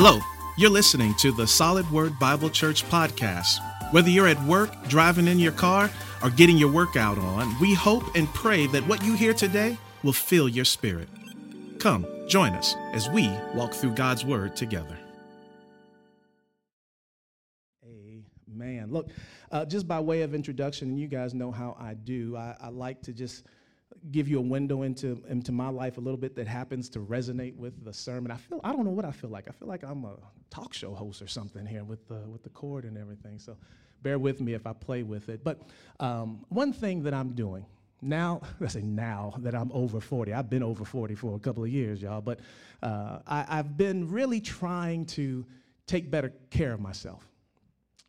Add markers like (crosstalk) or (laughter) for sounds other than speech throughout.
Hello, you're listening to the Solid Word Bible Church podcast. Whether you're at work, driving in your car, or getting your workout on, we hope and pray that what you hear today will fill your spirit. Come, join us as we walk through God's Word together. Amen. Look, uh, just by way of introduction, and you guys know how I do, I, I like to just give you a window into, into my life a little bit that happens to resonate with the sermon. I feel I don't know what I feel like. I feel like I'm a talk show host or something here with the with the cord and everything. So bear with me if I play with it. But um, one thing that I'm doing now, (laughs) I say now that I'm over 40. I've been over 40 for a couple of years, y'all. But uh, I, I've been really trying to take better care of myself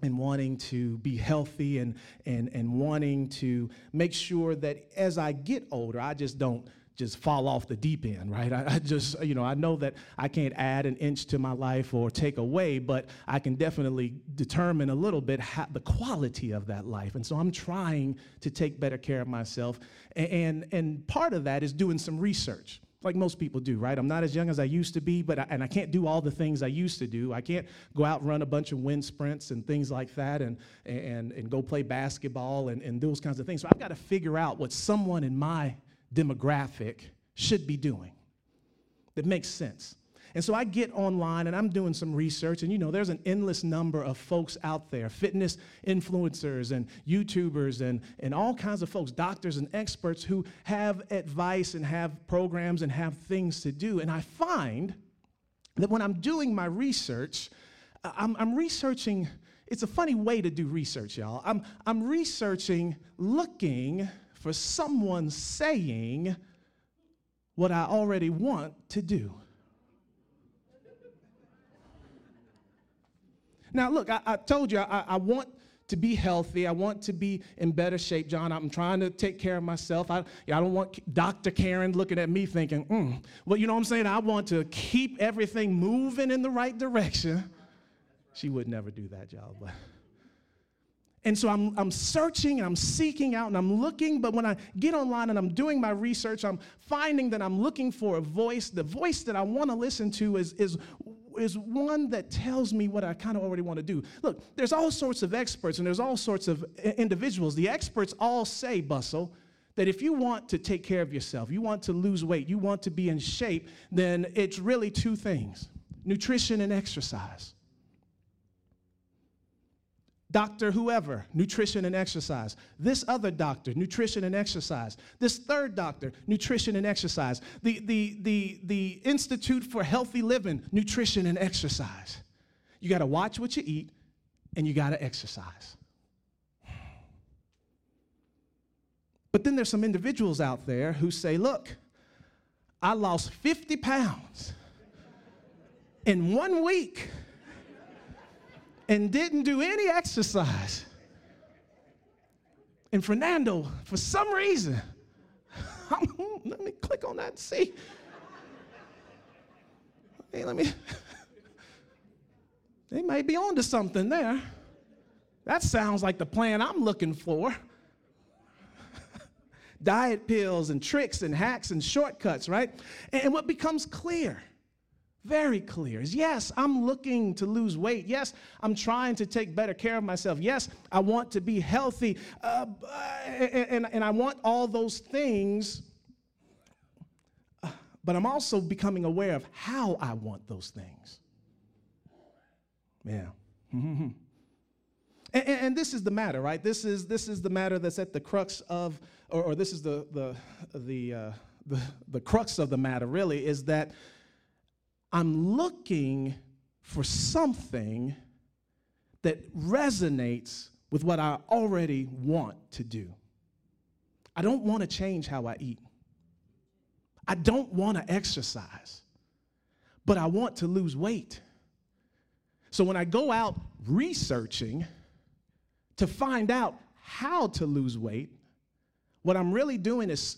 and wanting to be healthy and, and, and wanting to make sure that as I get older, I just don't just fall off the deep end, right? I, I, just, you know, I know that I can't add an inch to my life or take away, but I can definitely determine a little bit how, the quality of that life. And so I'm trying to take better care of myself. And, and, and part of that is doing some research like most people do, right? I'm not as young as I used to be, but I, and I can't do all the things I used to do. I can't go out run a bunch of wind sprints and things like that, and and and go play basketball and, and those kinds of things. So I've got to figure out what someone in my demographic should be doing that makes sense. And so I get online and I'm doing some research, and you know, there's an endless number of folks out there fitness influencers and YouTubers and, and all kinds of folks, doctors and experts who have advice and have programs and have things to do. And I find that when I'm doing my research, I'm, I'm researching. It's a funny way to do research, y'all. I'm, I'm researching looking for someone saying what I already want to do. Now, look, I, I told you I, I, want to be healthy. I want to be in better shape, John. I'm trying to take care of myself. I, I don't want Dr. Karen looking at me thinking, mm. well, you know what I'm saying? I want to keep everything moving in the right direction. She would never do that, y'all. But. And so I'm, I'm searching and I'm seeking out and I'm looking, but when I get online and I'm doing my research, I'm finding that I'm looking for a voice. The voice that I want to listen to is, is is one that tells me what I kind of already want to do. Look, there's all sorts of experts and there's all sorts of eh, individuals. The experts all say, Bustle, that if you want to take care of yourself, you want to lose weight, you want to be in shape, then it's really two things nutrition and exercise. Doctor, whoever, nutrition and exercise. This other doctor, nutrition and exercise. This third doctor, nutrition and exercise. The, the, the, the Institute for Healthy Living, nutrition and exercise. You got to watch what you eat and you got to exercise. But then there's some individuals out there who say, look, I lost 50 pounds in one week and didn't do any exercise. And Fernando, for some reason, (laughs) let me click on that and see. Hey, let me. (laughs) They may be onto something there. That sounds like the plan I'm looking for. (laughs) Diet pills and tricks and hacks and shortcuts, right? And what becomes clear very clear yes, I'm looking to lose weight. Yes, I'm trying to take better care of myself. Yes, I want to be healthy. Uh, and, and I want all those things. But I'm also becoming aware of how I want those things. Yeah. (laughs) Mm-hmm. And, and, this is the matter, right? This is, this is the matter that's at the crux of, or, or this is the, the, the, uh, the, the crux of the matter, really, is that I'm looking for something that resonates with what I already want to do. I don't want to change how I eat. I don't want to exercise, but I want to lose weight. So when I go out researching to find out how to lose weight, what I'm really doing is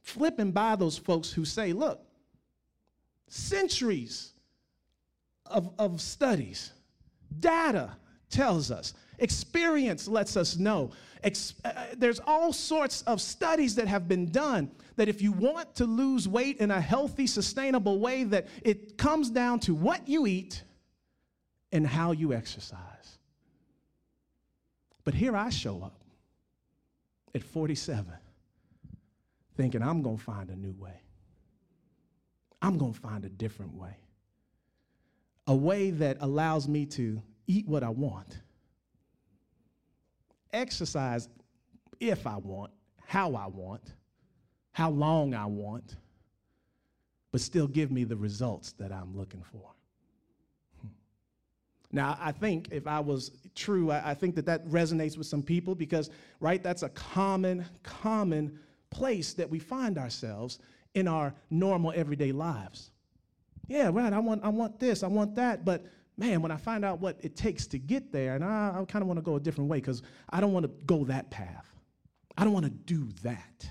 flipping by those folks who say, look, centuries of, of studies. Data tells us, experience lets us know. Ex- uh, uh, there's all sorts of studies that have been done that if you want to lose weight in a healthy, sustainable way, that it comes down to what you eat and how you exercise. But here I show up at 47 thinking I'm going to find a new way. I'm going to find a different way. A way that allows me to eat what I want, exercise if I want, how I want, how long I want, but still give me the results that I'm looking for. Now, I think if I was true, I, think that that resonates with some people because, right, that's a common, common place that we find ourselves in our normal everyday lives. Yeah, right, I want, I want this, I want that, but man, when I find out what it takes to get there, and I, I kind of want to go a different way because I don't want to go that path. I don't want to do that.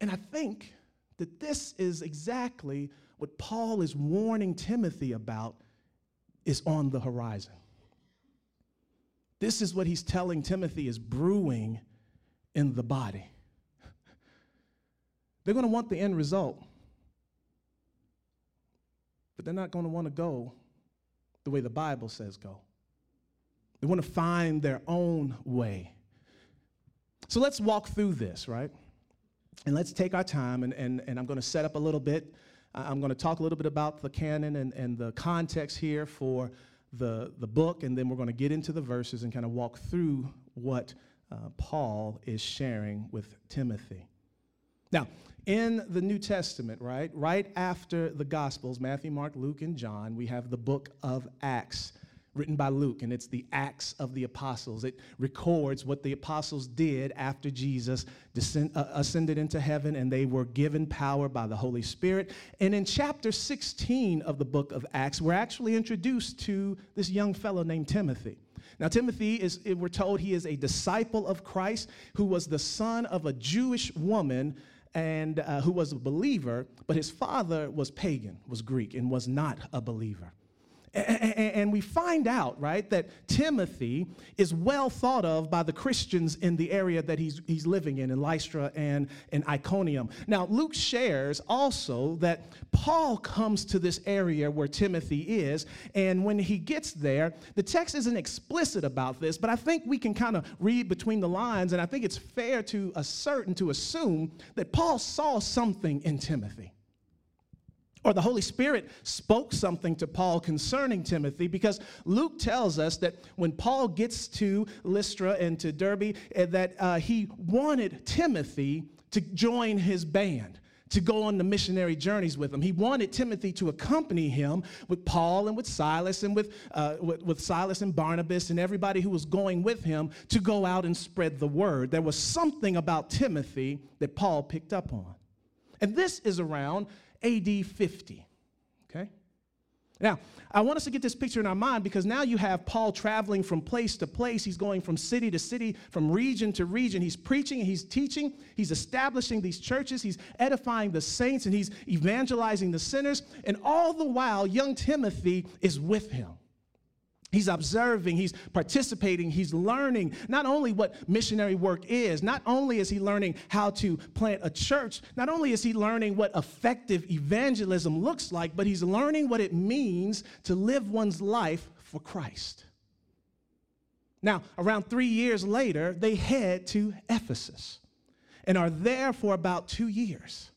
And I think that this is exactly what Paul is warning Timothy about is on the horizon. This is what he's telling Timothy is brewing in the body. They're going to want the end result, but they're not going to want to go the way the Bible says go. They want to find their own way. So let's walk through this, right? And let's take our time, and, and, and I'm going to set up a little bit. I'm going to talk a little bit about the canon and, and the context here for the, the book, and then we're going to get into the verses and kind of walk through what uh, Paul is sharing with Timothy. Now, in the New Testament, right, right after the Gospels, Matthew, Mark, Luke, and John, we have the book of Acts written by Luke, and it's the Acts of the Apostles. It records what the apostles did after Jesus descend, uh, ascended into heaven and they were given power by the Holy Spirit. And in chapter 16 of the book of Acts, we're actually introduced to this young fellow named Timothy. Now, Timothy is, we're told he is a disciple of Christ who was the son of a Jewish woman and uh, who was a believer, but his father was pagan, was Greek, and was not a believer. And we find out, right, that Timothy is well thought of by the Christians in the area that he's, he's living in, in Lystra and in Iconium. Now, Luke shares also that Paul comes to this area where Timothy is, and when he gets there, the text isn't explicit about this, but I think we can kind of read between the lines, and I think it's fair to assert and to assume that Paul saw something in Timothy or the Holy Spirit spoke something to Paul concerning Timothy because Luke tells us that when Paul gets to Lystra and to Derbe, eh, that uh, he wanted Timothy to join his band to go on the missionary journeys with him. He wanted Timothy to accompany him with Paul and with Silas and with, uh, with, with, Silas and Barnabas and everybody who was going with him to go out and spread the word. There was something about Timothy that Paul picked up on. And this is around AD 50. Okay? Now, I want us to get this picture in our mind because now you have Paul traveling from place to place. He's going from city to city, from region to region. He's preaching he's teaching. He's establishing these churches. He's edifying the saints and he's evangelizing the sinners. And all the while, young Timothy is with him. He's observing, he's participating, he's learning not only what missionary work is, not only is he learning how to plant a church, not only is he learning what effective evangelism looks like, but he's learning what it means to live one's life for Christ. Now, around three years later, they head to Ephesus and are there for about two years.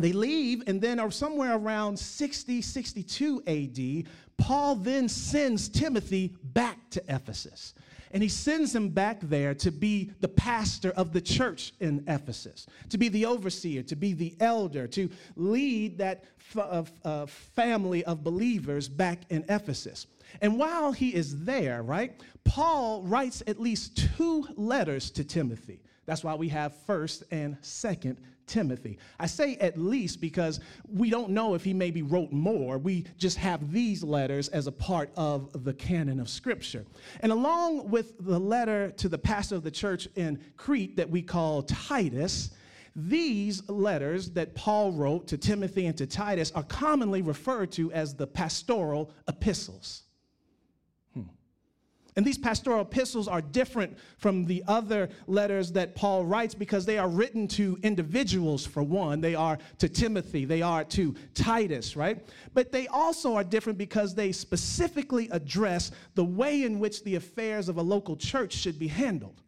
They leave, and then somewhere around 60, 62 AD, Paul then sends Timothy back to Ephesus. And he sends him back there to be the pastor of the church in Ephesus, to be the overseer, to be the elder, to lead that f- uh, family of believers back in Ephesus. And while he is there, right, Paul writes at least two letters to Timothy. That's why we have 1st and 2nd Timothy. I say at least because we don't know if he maybe wrote more. We just have these letters as a part of the canon of Scripture. And along with the letter to the pastor of the church in Crete that we call Titus, these letters that Paul wrote to Timothy and to Titus are commonly referred to as the pastoral epistles. And these pastoral epistles are different from the other letters that Paul writes because they are written to individuals, for one. They are to Timothy, they are to Titus, right? But they also are different because they specifically address the way in which the affairs of a local church should be handled,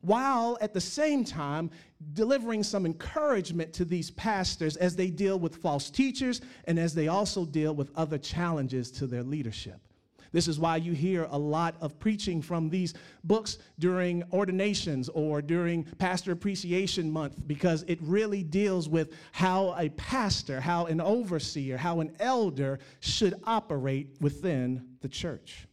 while at the same time delivering some encouragement to these pastors as they deal with false teachers and as they also deal with other challenges to their leadership. This is why you hear a lot of preaching from these books during ordinations or during Pastor Appreciation Month, because it really deals with how a pastor, how an overseer, how an elder should operate within the church.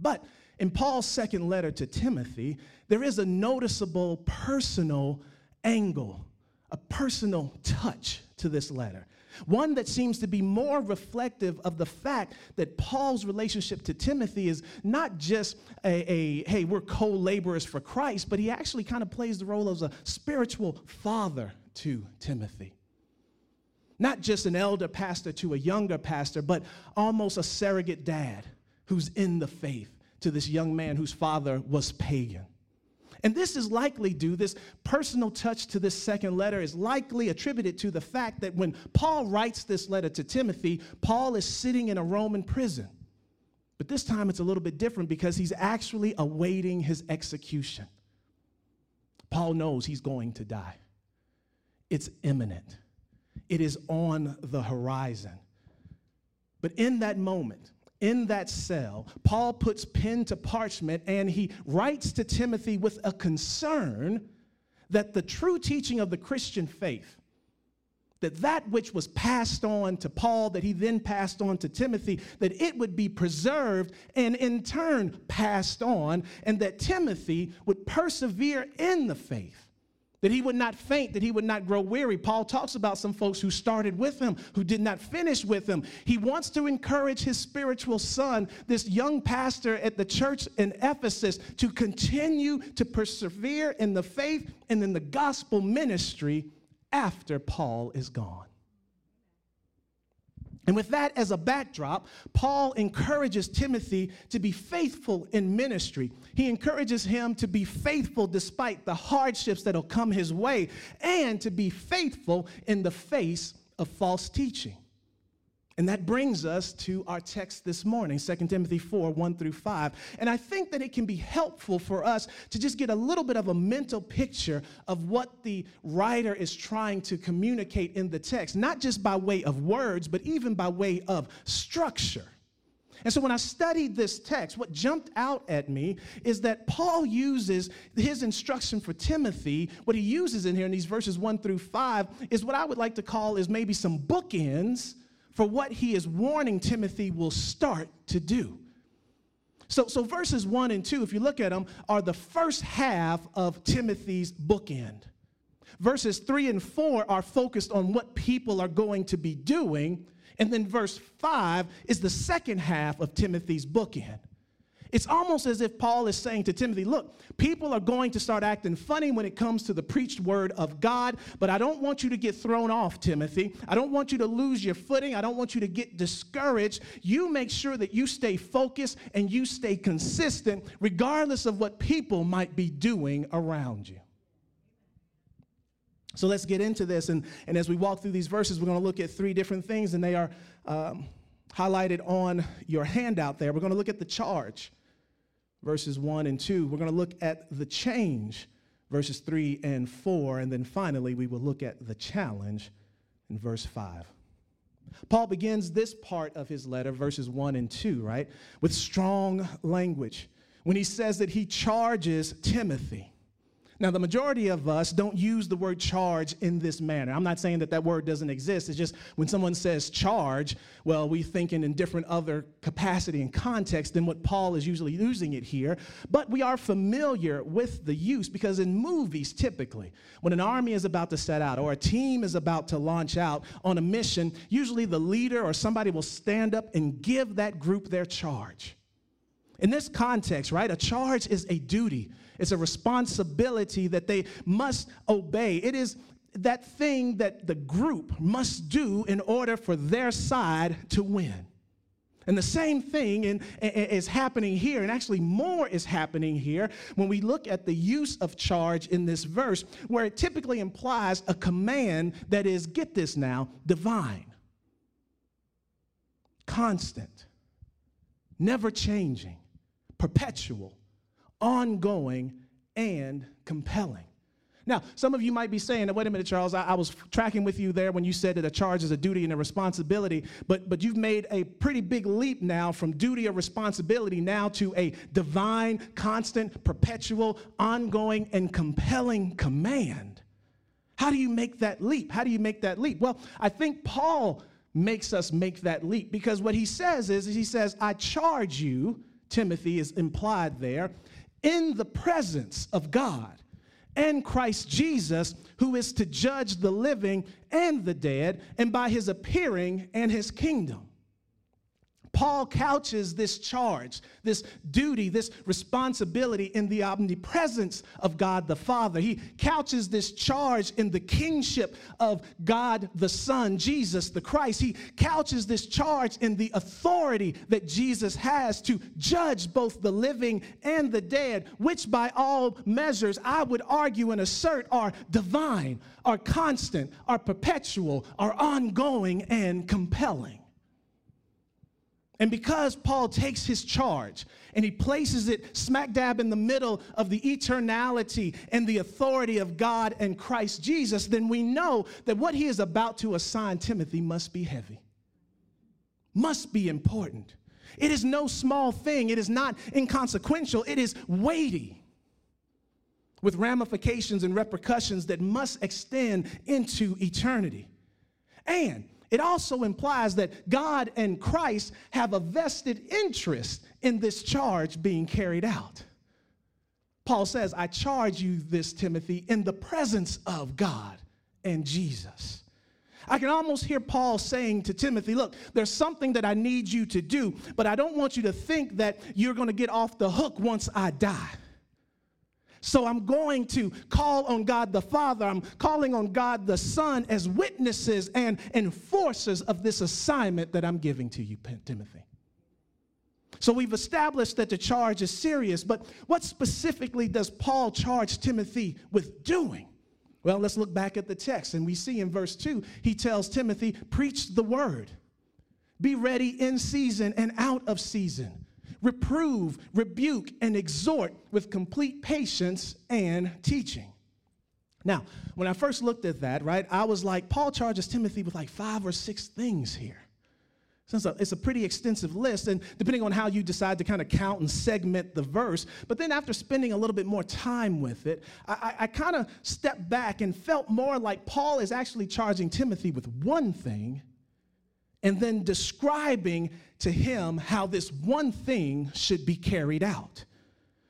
But in Paul's second letter to Timothy, there is a noticeable personal angle, a personal touch to this letter. One that seems to be more reflective of the fact that Paul's relationship to Timothy is not just a, a hey, we're co laborers for Christ, but he actually kind of plays the role of a spiritual father to Timothy. Not just an elder pastor to a younger pastor, but almost a surrogate dad who's in the faith to this young man whose father was pagan. And this is likely due, this personal touch to this second letter is likely attributed to the fact that when Paul writes this letter to Timothy, Paul is sitting in a Roman prison. But this time it's a little bit different because he's actually awaiting his execution. Paul knows he's going to die, it's imminent, it is on the horizon. But in that moment, in that cell, Paul puts pen to parchment and he writes to Timothy with a concern that the true teaching of the Christian faith, that that which was passed on to Paul, that he then passed on to Timothy, that it would be preserved and in turn passed on, and that Timothy would persevere in the faith that he would not faint, that he would not grow weary. Paul talks about some folks who started with him, who did not finish with him. He wants to encourage his spiritual son, this young pastor at the church in Ephesus, to continue to persevere in the faith and in the gospel ministry after Paul is gone. And with that as a backdrop, Paul encourages Timothy to be faithful in ministry. He encourages him to be faithful despite the hardships that'll come his way and to be faithful in the face of false teaching. And that brings us to our text this morning, 2 Timothy 4 1 through 5. And I think that it can be helpful for us to just get a little bit of a mental picture of what the writer is trying to communicate in the text, not just by way of words, but even by way of structure. And so when I studied this text, what jumped out at me is that Paul uses his instruction for Timothy, what he uses in here in these verses 1 through 5 is what I would like to call is maybe some bookends for what he is warning Timothy will start to do. So, so verses one and two, if you look at them, are the first half of Timothy's bookend. Verses three and four are focused on what people are going to be doing. And then verse five is the second half of Timothy's bookend. It's almost as if Paul is saying to Timothy, look, people are going to start acting funny when it comes to the preached word of God, but I don't want you to get thrown off, Timothy. I don't want you to lose your footing. I don't want you to get discouraged. You make sure that you stay focused and you stay consistent, regardless of what people might be doing around you. So let's get into this. And, and as we walk through these verses, we're going to look at three different things, and they are um, highlighted on your handout there. We're going to look at the charge verses 1 and 2. We're going to look at the change, verses 3 and 4. And then finally, we will look at the challenge in verse 5. Paul begins this part of his letter, verses 1 and 2, right, with strong language when he says that he charges Timothy now, the majority of us don't use the word charge in this manner. I'm not saying that that word doesn't exist. It's just when someone says charge, well, we think in a different other capacity and context than what Paul is usually using it here. But we are familiar with the use because in movies, typically, when an army is about to set out or a team is about to launch out on a mission, usually the leader or somebody will stand up and give that group their charge. In this context, right, a charge is a duty it's a responsibility that they must obey. It is that thing that the group must do in order for their side to win. And the same thing in, is happening here, and actually more is happening here when we look at the use of charge in this verse, where it typically implies a command that is, get this now, divine, constant, never changing, perpetual, ongoing, and compelling. Now, some of you might be saying, wait a minute, Charles, I, I, was tracking with you there when you said that a charge is a duty and a responsibility, but, but you've made a pretty big leap now from duty or responsibility now to a divine, constant, perpetual, ongoing, and compelling command. How do you make that leap? How do you make that leap? Well, I think Paul makes us make that leap because what he says is, he says, I charge you, Timothy is implied there, in the presence of God and Christ Jesus, who is to judge the living and the dead, and by his appearing and his kingdom. Paul couches this charge, this duty, this responsibility in the omnipresence of God the Father. He couches this charge in the kingship of God the Son, Jesus the Christ. He couches this charge in the authority that Jesus has to judge both the living and the dead, which by all measures I would argue and assert are divine, are constant, are perpetual, are ongoing, and compelling. And because Paul takes his charge and he places it smack dab in the middle of the eternality and the authority of God and Christ Jesus, then we know that what he is about to assign Timothy must be heavy, must be important. It is no small thing, it is not inconsequential, it is weighty with ramifications and repercussions that must extend into eternity. And it also implies that God and Christ have a vested interest in this charge being carried out. Paul says, I charge you this, Timothy, in the presence of God and Jesus. I can almost hear Paul saying to Timothy, Look, there's something that I need you to do, but I don't want you to think that you're going to get off the hook once I die. So I'm going to call on God the Father, I'm calling on God the Son as witnesses and enforcers of this assignment that I'm giving to you, Timothy. So we've established that the charge is serious, but what specifically does Paul charge Timothy with doing? Well, let's look back at the text, and we see in verse 2, he tells Timothy, Preach the word, be ready in season and out of season reprove, rebuke, and exhort with complete patience and teaching. Now, when I first looked at that, right, I was like, Paul charges Timothy with like five or six things here. So it's a pretty extensive list, and depending on how you decide to kind of count and segment the verse. But then after spending a little bit more time with it, I, I, I kind of stepped back and felt more like Paul is actually charging Timothy with one thing and then describing to him how this one thing should be carried out.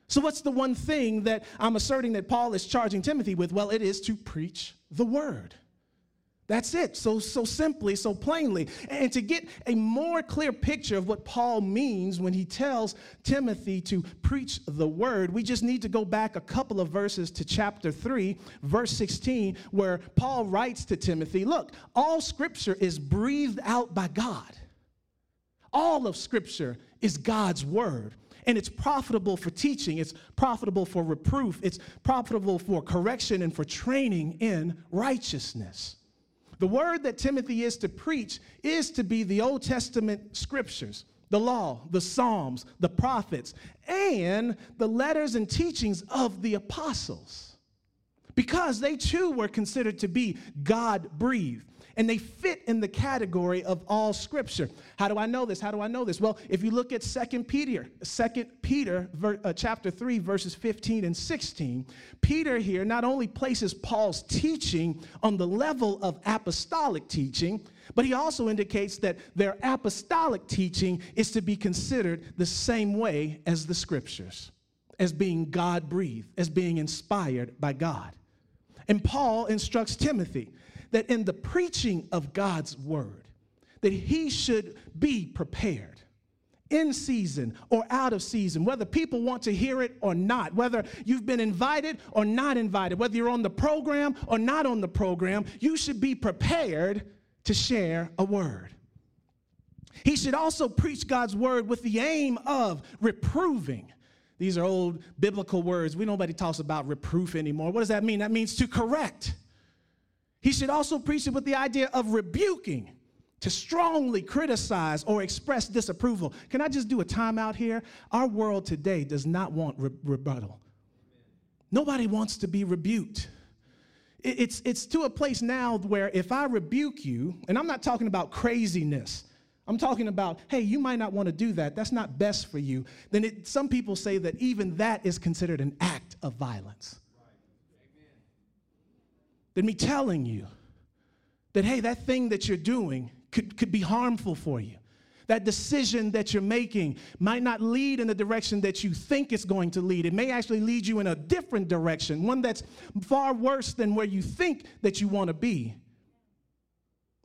So, what's the one thing that I'm asserting that Paul is charging Timothy with? Well, it is to preach the word. That's it. So, so simply, so plainly. And to get a more clear picture of what Paul means when he tells Timothy to preach the word, we just need to go back a couple of verses to chapter 3, verse 16, where Paul writes to Timothy Look, all scripture is breathed out by God. All of scripture is God's word and it's profitable for teaching, it's profitable for reproof, it's profitable for correction and for training in righteousness. The word that Timothy is to preach is to be the Old Testament scriptures, the law, the Psalms, the prophets, and the letters and teachings of the apostles. Because they too were considered to be God breathed and they fit in the category of all scripture. How do I know this? How do I know this? Well, if you look at Second Peter, Second Peter ver, uh, chapter 3 verses 15 and 16, Peter here not only places Paul's teaching on the level of apostolic teaching, but he also indicates that their apostolic teaching is to be considered the same way as the scriptures, as being God breathed, as being inspired by God. And Paul instructs Timothy that in the preaching of God's word, that he should be prepared in season or out of season, whether people want to hear it or not, whether you've been invited or not invited, whether you're on the program or not on the program, you should be prepared to share a word. He should also preach God's word with the aim of reproving. These are old biblical words. We nobody talks about reproof anymore. What does that mean? That means to correct. He should also preach it with the idea of rebuking, to strongly criticize or express disapproval. Can I just do a timeout here? Our world today does not want re- rebuttal. Nobody wants to be rebuked. It's, it's to a place now where if I rebuke you, and I'm not talking about craziness, I'm talking about, hey, you might not want to do that. That's not best for you. Then it, some people say that even that is considered an act of violence. Than me telling you that, hey, that thing that you're doing could, could be harmful for you. That decision that you're making might not lead in the direction that you think it's going to lead. It may actually lead you in a different direction, one that's far worse than where you think that you want to be.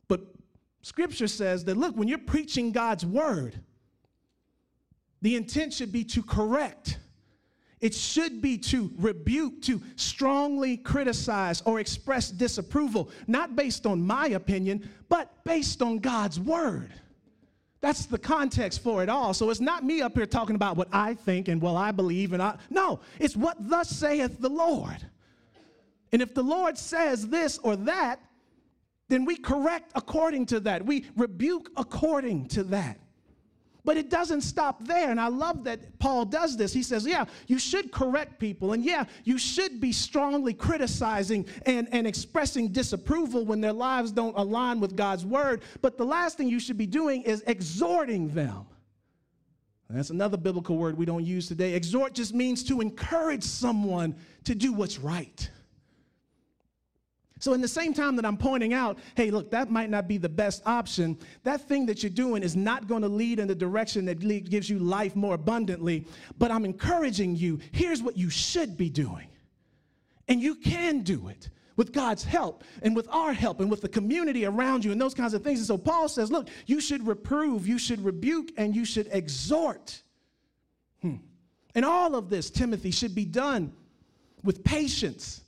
But scripture says that, look, when you're preaching God's word, the intent should be to correct. It should be to rebuke, to strongly criticize or express disapproval, not based on my opinion, but based on God's word. That's the context for it all. So it's not me up here talking about what I think and well I believe and I no, it's what thus saith the Lord. And if the Lord says this or that, then we correct according to that. We rebuke according to that. But it doesn't stop there. And I love that Paul does this. He says, yeah, you should correct people. And yeah, you should be strongly criticizing and, and expressing disapproval when their lives don't align with God's word. But the last thing you should be doing is exhorting them. And that's another biblical word we don't use today. Exhort just means to encourage someone to do what's right. So, in the same time that I'm pointing out, hey, look, that might not be the best option, that thing that you're doing is not going to lead in the direction that gives you life more abundantly. But I'm encouraging you here's what you should be doing. And you can do it with God's help and with our help and with the community around you and those kinds of things. And so, Paul says, look, you should reprove, you should rebuke, and you should exhort. Hmm. And all of this, Timothy, should be done with patience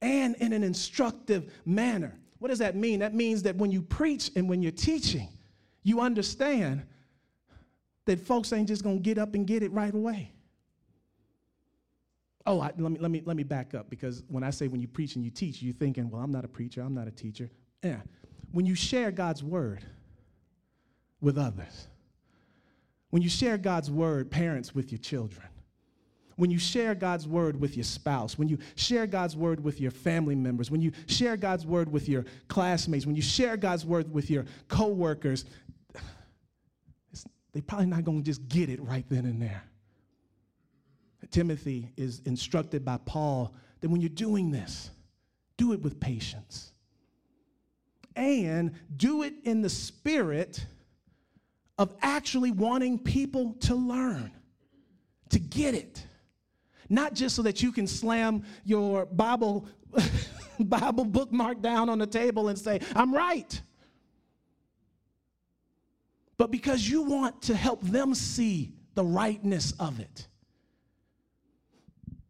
and in an instructive manner. What does that mean? That means that when you preach and when you're teaching, you understand that folks ain't just gonna get up and get it right away. Oh, I, let, me, let, me, let me back up because when I say when you preach and you teach, you're thinking, well, I'm not a preacher, I'm not a teacher. Yeah. When you share God's word with others, when you share God's word, parents, with your children, when you share God's word with your spouse, when you share God's word with your family members, when you share God's word with your classmates, when you share God's word with your coworkers, they're probably not going to just get it right then and there. Timothy is instructed by Paul that when you're doing this, do it with patience. And do it in the spirit of actually wanting people to learn, to get it not just so that you can slam your Bible, (laughs) Bible bookmark down on the table and say, I'm right. But because you want to help them see the rightness of it.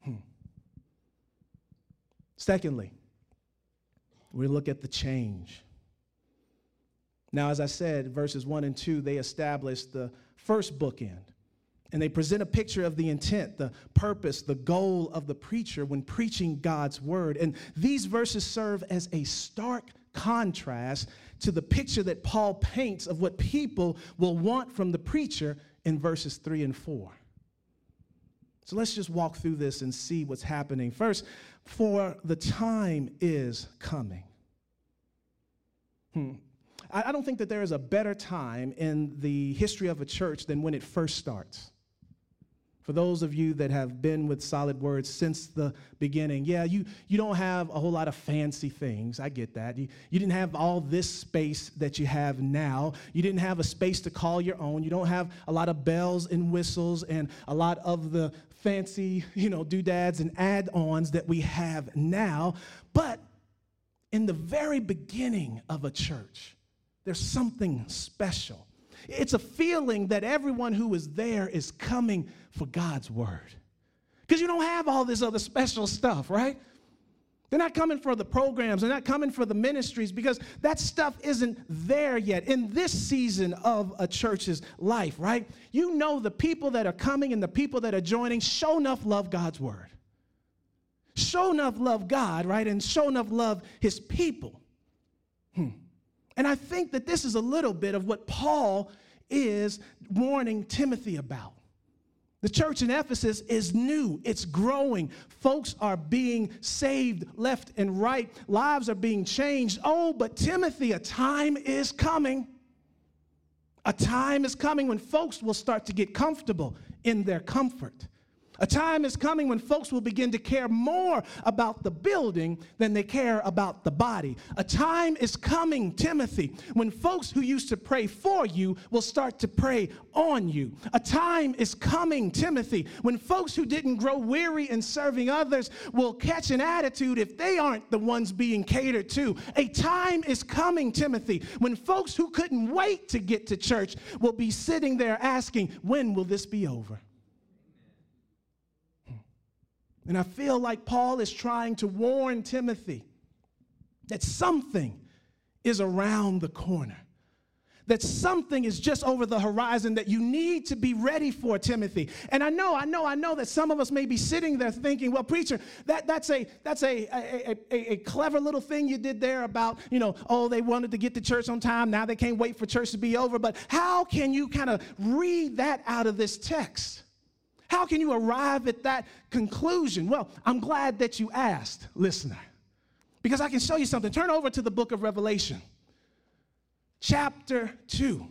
Hmm. Secondly, we look at the change. Now, as I said, verses 1 and 2, they establish the first bookend. And they present a picture of the intent, the purpose, the goal of the preacher when preaching God's word. And these verses serve as a stark contrast to the picture that Paul paints of what people will want from the preacher in verses 3 and 4. So let's just walk through this and see what's happening. First, for the time is coming. Hmm. I don't think that there is a better time in the history of a church than when it first starts. For those of you that have been with Solid Words since the beginning, yeah, you, you don't have a whole lot of fancy things. I get that. You, you didn't have all this space that you have now. You didn't have a space to call your own. You don't have a lot of bells and whistles and a lot of the fancy, you know, doodads and add-ons that we have now. But in the very beginning of a church, there's something special it's a feeling that everyone who is there is coming for God's word. Because you don't have all this other special stuff, right? They're not coming for the programs, they're not coming for the ministries because that stuff isn't there yet in this season of a church's life, right? You know the people that are coming and the people that are joining show enough love God's word. Show enough love God, right? And show enough love his people. Hmm. And I think that this is a little bit of what Paul is warning Timothy about. The church in Ephesus is new, it's growing. Folks are being saved left and right, lives are being changed. Oh, but Timothy, a time is coming. A time is coming when folks will start to get comfortable in their comfort. A time is coming when folks will begin to care more about the building than they care about the body. A time is coming, Timothy, when folks who used to pray for you will start to pray on you. A time is coming, Timothy, when folks who didn't grow weary in serving others will catch an attitude if they aren't the ones being catered to. A time is coming, Timothy, when folks who couldn't wait to get to church will be sitting there asking, When will this be over? And I feel like Paul is trying to warn Timothy that something is around the corner. That something is just over the horizon that you need to be ready for, Timothy. And I know, I know, I know that some of us may be sitting there thinking, well, preacher, that, that's, a, that's a, a, a, a clever little thing you did there about, you know, oh, they wanted to get to church on time. Now they can't wait for church to be over. But how can you kind of read that out of this text? How can you arrive at that conclusion? Well, I'm glad that you asked, listener, because I can show you something. Turn over to the book of Revelation, chapter 2.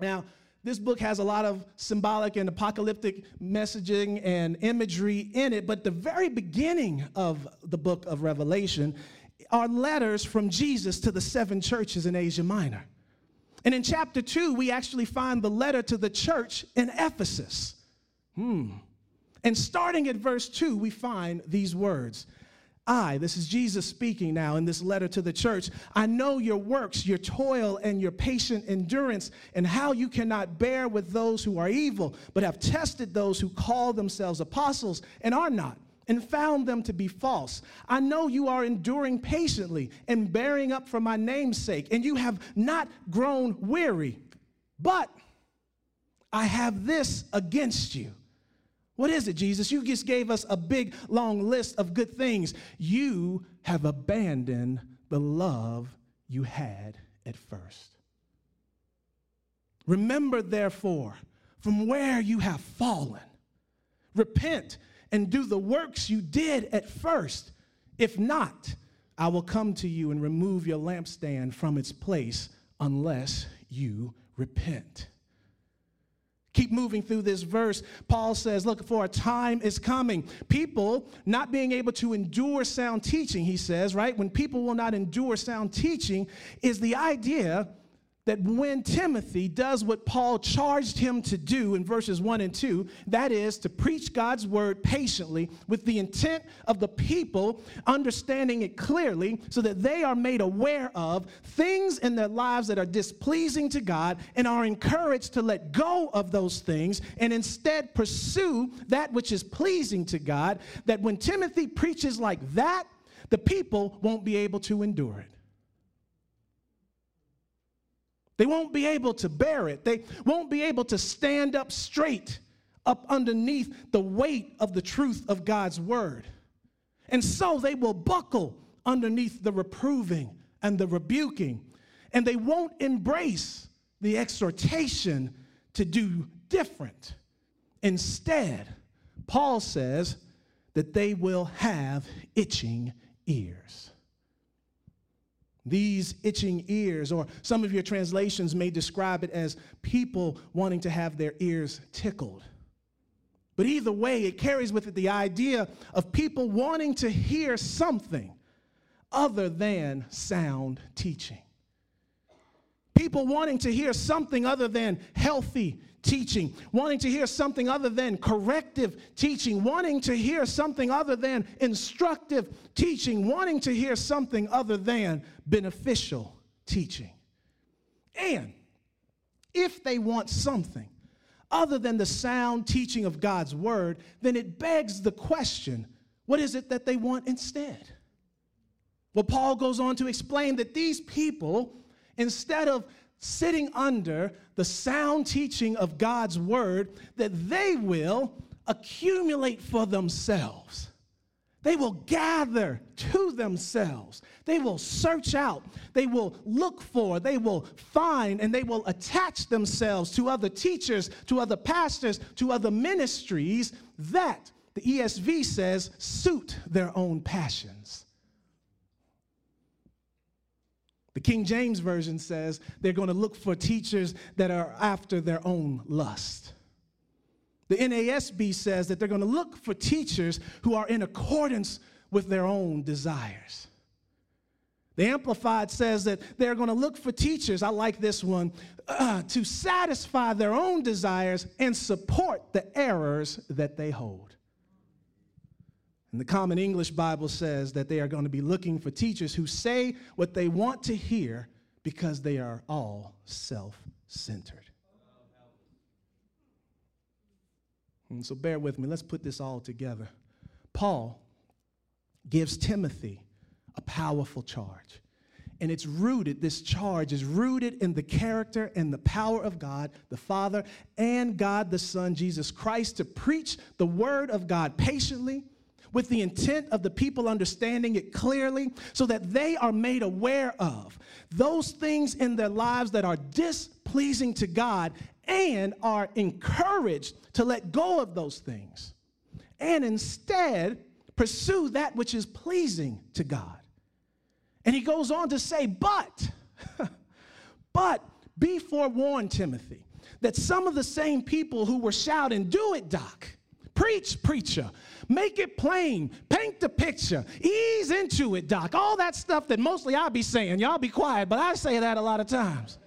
Now, this book has a lot of symbolic and apocalyptic messaging and imagery in it, but the very beginning of the book of Revelation are letters from Jesus to the seven churches in Asia Minor. And in chapter 2, we actually find the letter to the church in Ephesus. Hmm. And starting at verse 2, we find these words I, this is Jesus speaking now in this letter to the church, I know your works, your toil, and your patient endurance, and how you cannot bear with those who are evil, but have tested those who call themselves apostles and are not, and found them to be false. I know you are enduring patiently and bearing up for my name's sake, and you have not grown weary. But I have this against you what is it, Jesus? You just gave us a big, long list of good things. You have abandoned the love you had at first. Remember, therefore, from where you have fallen. Repent and do the works you did at first. If not, I will come to you and remove your lampstand from its place unless you repent. Keep moving through this verse. Paul says, Look, for a time is coming. People not being able to endure sound teaching, he says, right? When people will not endure sound teaching, is the idea that when Timothy does what Paul charged him to do in verses 1 and 2, that is to preach God's word patiently with the intent of the people understanding it clearly so that they are made aware of things in their lives that are displeasing to God and are encouraged to let go of those things and instead pursue that which is pleasing to God, that when Timothy preaches like that, the people won't be able to endure it. They won't be able to bear it. They won't be able to stand up straight up underneath the weight of the truth of God's word. And so they will buckle underneath the reproving and the rebuking, and they won't embrace the exhortation to do different. Instead, Paul says that they will have itching ears. These itching ears, or some of your translations may describe it as people wanting to have their ears tickled. But either way, it carries with it the idea of people wanting to hear something other than sound teaching. People wanting to hear something other than healthy teaching, wanting to hear something other than corrective teaching, wanting to hear something other than instructive teaching, wanting to hear something other than beneficial teaching. And if they want something other than the sound teaching of God's word, then it begs the question what is it that they want instead? Well, Paul goes on to explain that these people, instead of sitting under the sound teaching of God's word, that they will accumulate for themselves. They will gather to themselves. They will search out. They will look for. They will find and they will attach themselves to other teachers, to other pastors, to other ministries that, the ESV says, suit their own passions. The King James Version says they're going to look for teachers that are after their own lust. The NASB says that they're going to look for teachers who are in accordance with their own desires. The Amplified says that they're going to look for teachers, I like this one, uh, to satisfy their own desires and support the errors that they hold. And the Common English Bible says that they are going to be looking for teachers who say what they want to hear because they are all self centered. And so bear with me, let's put this all together. Paul gives Timothy a powerful charge. And it's rooted, this charge is rooted in the character and the power of God, the Father, and God the Son, Jesus Christ, to preach the word of God patiently with the intent of the people understanding it clearly so that they are made aware of those things in their lives that are displeasing to God and are encouraged to let go of those things and instead pursue that which is pleasing to God. And he goes on to say, but, (laughs) but be forewarned, Timothy, that some of the same people who were shouting, Do it, Doc, preach, preacher, Make it plain. Paint the picture. Ease into it, Doc. All that stuff that mostly I'll be saying. Y'all be quiet, but I say that a lot of times.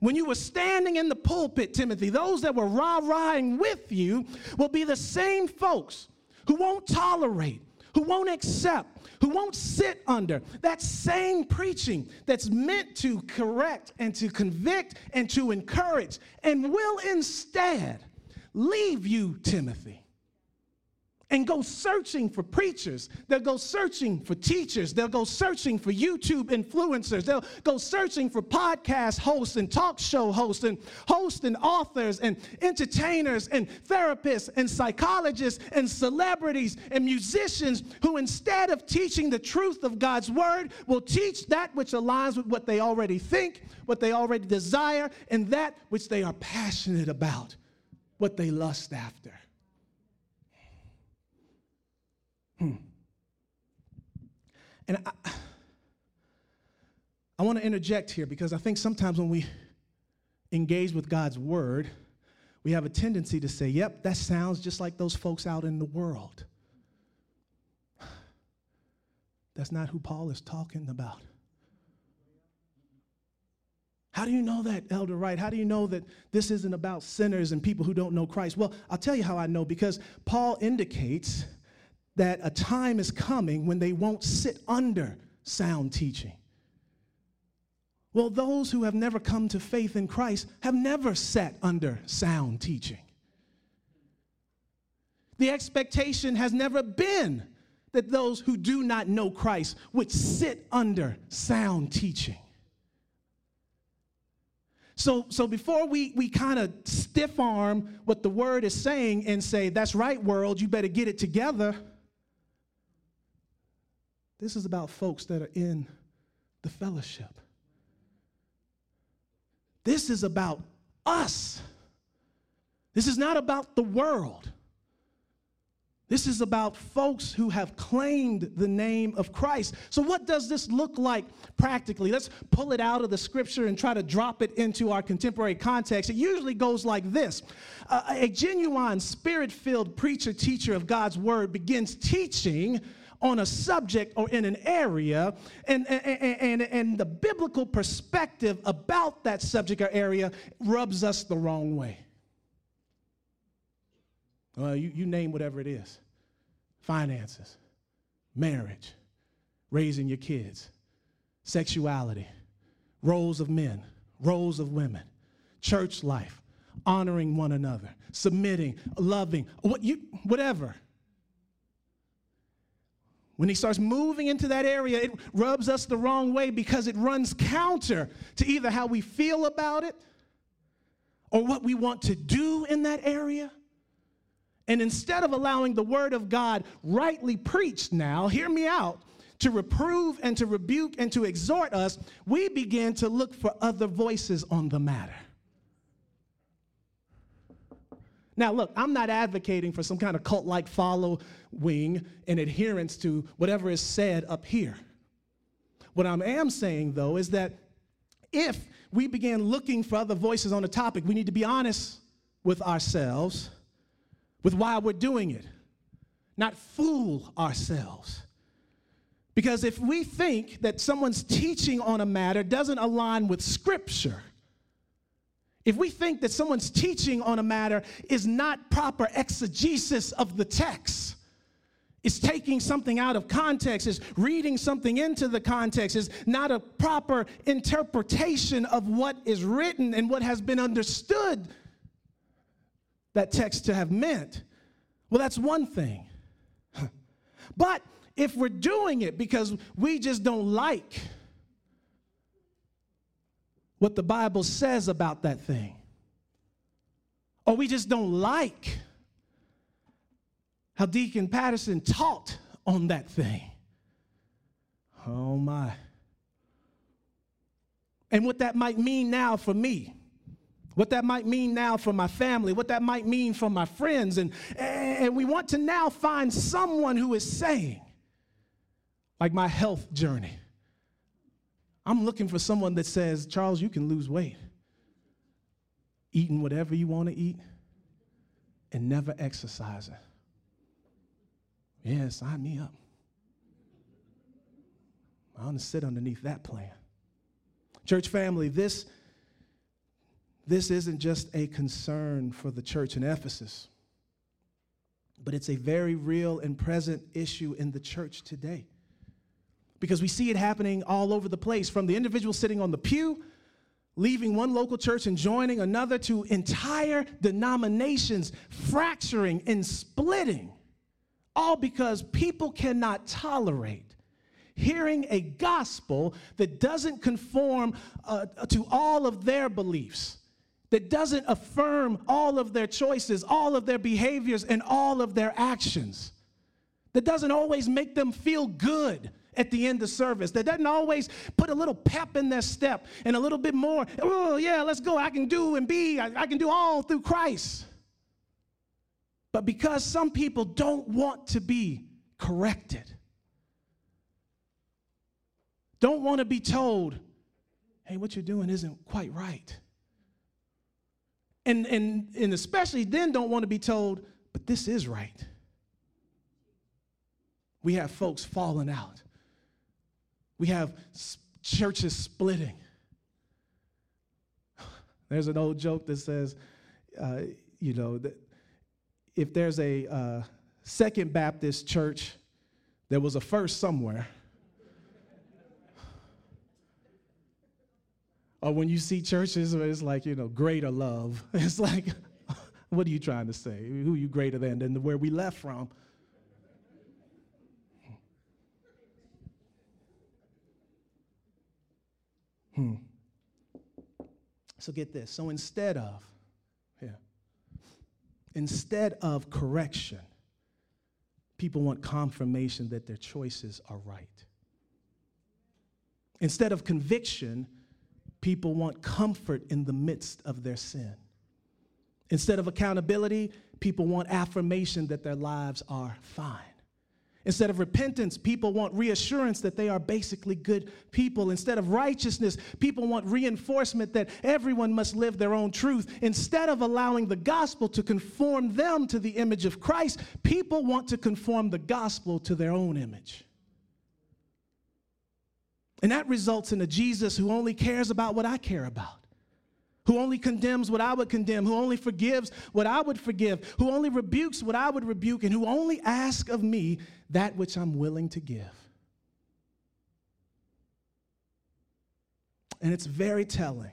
When you were standing in the pulpit, Timothy, those that were rah rahing with you will be the same folks who won't tolerate, who won't accept, who won't sit under that same preaching that's meant to correct and to convict and to encourage, and will instead leave you, Timothy, and go searching for preachers. They'll go searching for teachers. They'll go searching for YouTube influencers. They'll go searching for podcast hosts and talk show hosts and hosts and authors and entertainers and therapists and psychologists and celebrities and musicians who, instead of teaching the truth of God's word, will teach that which aligns with what they already think, what they already desire, and that which they are passionate about, what they lust after. Hmm. And I, I want to interject here because I think sometimes when we engage with God's word, we have a tendency to say, yep, that sounds just like those folks out in the world. That's not who Paul is talking about. How do you know that, Elder Wright? How do you know that this isn't about sinners and people who don't know Christ? Well, I'll tell you how I know because Paul indicates that a time is coming when they won't sit under sound teaching. Well, those who have never come to faith in Christ have never sat under sound teaching. The expectation has never been that those who do not know Christ would sit under sound teaching. So, so before we, we kind of stiff arm what the word is saying and say, that's right, world, you better get it together this is about folks that are in the fellowship. This is about us. This is not about the world. This is about folks who have claimed the name of Christ. So, what does this look like practically? Let's pull it out of the scripture and try to drop it into our contemporary context. It usually goes like this uh, A genuine, spirit filled preacher, teacher of God's word begins teaching on a subject or in an area, and, and, and, and the biblical perspective about that subject or area rubs us the wrong way. Well, you, you name whatever it is finances, marriage, raising your kids, sexuality, roles of men, roles of women, church life, honoring one another, submitting, loving, what you, whatever when he starts moving into that area, it rubs us the wrong way because it runs counter to either how we feel about it or what we want to do in that area. And instead of allowing the word of God rightly preached now, hear me out, to reprove and to rebuke and to exhort us, we begin to look for other voices on the matter. Now, look, I'm not advocating for some kind of cult like following and adherence to whatever is said up here. What I am saying, though, is that if we begin looking for other voices on the topic, we need to be honest with ourselves with why we're doing it, not fool ourselves. Because if we think that someone's teaching on a matter doesn't align with Scripture, if we think that someone's teaching on a matter is not proper exegesis of the text, is taking something out of context, is reading something into the context, is not a proper interpretation of what is written and what has been understood that text to have meant. Well, that's one thing. (laughs) But if we're doing it because we just don't like what the Bible says about that thing. Or we just don't like how Deacon Patterson taught on that thing. Oh my. And what that might mean now for me, what that might mean now for my family, what that might mean for my friends. And, and we want to now find someone who is saying, like my health journey, I'm looking for someone that says, Charles, you can lose weight eating whatever you want to eat and never exercising. Yeah, sign me up. I want to sit underneath that plan. Church family, this, this isn't just a concern for the church in Ephesus, but it's a very real and present issue in the church today because we see it happening all over the place from the individual sitting on the pew, leaving one local church and joining another, to entire denominations fracturing and splitting, all because people cannot tolerate hearing a gospel that doesn't conform uh, to all of their beliefs. That doesn't affirm all of their choices, all of their behaviors, and all of their actions. That doesn't always make them feel good at the end of service that doesn't always put a little pep in their step and a little bit more, oh, yeah, let's go. I can do and be, I, I can do all through Christ. But because some people don't want to be corrected, don't want to be told, hey, what you're doing isn't quite right. And, and, and especially then don't want to be told, but this is right. We have folks falling out. We have churches splitting. (sighs) There's an old joke that says, uh, you know, that if there's a uh, Second Baptist church, there was a first somewhere. Or when you see churches where it's like, you know, greater love, (laughs) it's like, (laughs) what are you trying to say? Who are you greater than than where we left from? Hmm. So get this. So instead of, yeah, instead of correction, people want confirmation that their choices are right. Instead of conviction, people want comfort in the midst of their sin. Instead of accountability, people want affirmation that their lives are fine. Instead of repentance, people want reassurance that they are basically good people. Instead of righteousness, people want reinforcement that everyone must live their own truth. Instead of allowing the gospel to conform them to the image of Christ, people want to conform the gospel to their own image. And that results in a Jesus who only cares about what I care about who only condemns what I would condemn, who only forgives what I would forgive, who only rebukes what I would rebuke, and who only asks of me that which I'm willing to give. And it's very telling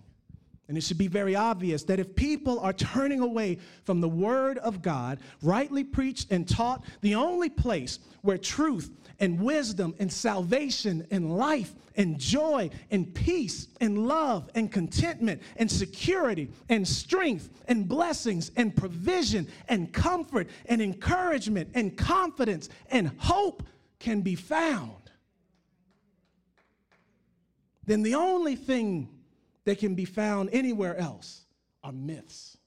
And it should be very obvious that if people are turning away from the Word of God, rightly preached and taught, the only place where truth and wisdom and salvation and life and joy and peace and love and contentment and security and strength and blessings and provision and comfort and encouragement and confidence and hope can be found, then the only thing that can be found anywhere else are myths.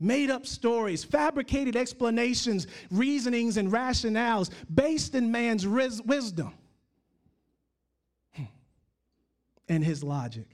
Made up stories, fabricated explanations, reasonings, and rationales based in man's ris- wisdom hmm. and his logic.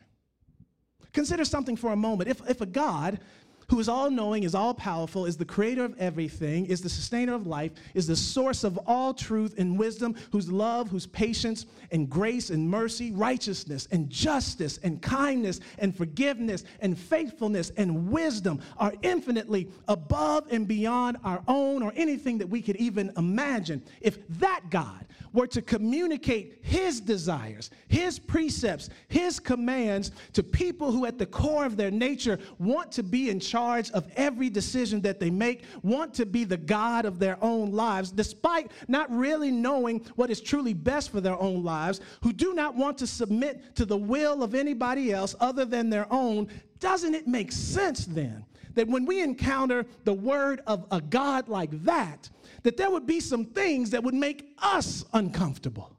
Consider something for a moment. If, if a God who is all knowing, is all powerful, is the creator of everything, is the sustainer of life, is the source of all truth and wisdom, whose love, whose patience and grace and mercy, righteousness and justice and kindness and forgiveness and faithfulness and wisdom are infinitely above and beyond our own or anything that we could even imagine. If that God were to communicate his desires, his precepts, his commands to people who, at the core of their nature, want to be in charge of every decision that they make, want to be the God of their own lives, despite not really knowing what is truly best for their own lives, who do not want to submit to the will of anybody else other than their own, doesn't it make sense then? That when we encounter the word of a God like that, that there would be some things that would make us uncomfortable.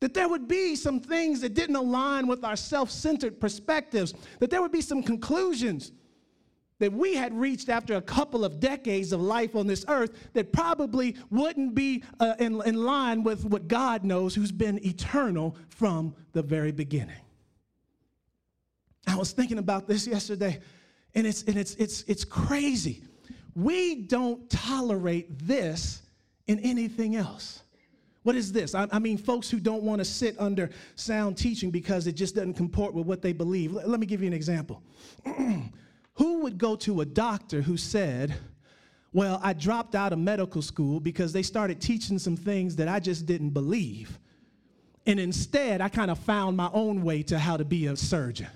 That there would be some things that didn't align with our self centered perspectives, that there would be some conclusions that we had reached after a couple of decades of life on this earth that probably wouldn't be uh, in, in line with what God knows, who's been eternal from the very beginning. I was thinking about this yesterday, and it's, and it's, it's, it's crazy we don't tolerate this in anything else. What is this? I, I mean, folks who don't want to sit under sound teaching because it just doesn't comport with what they believe. Let me give you an example. (clears throat) who would go to a doctor who said, Well, I dropped out of medical school because they started teaching some things that I just didn't believe. And instead, I kind of found my own way to how to be a surgeon.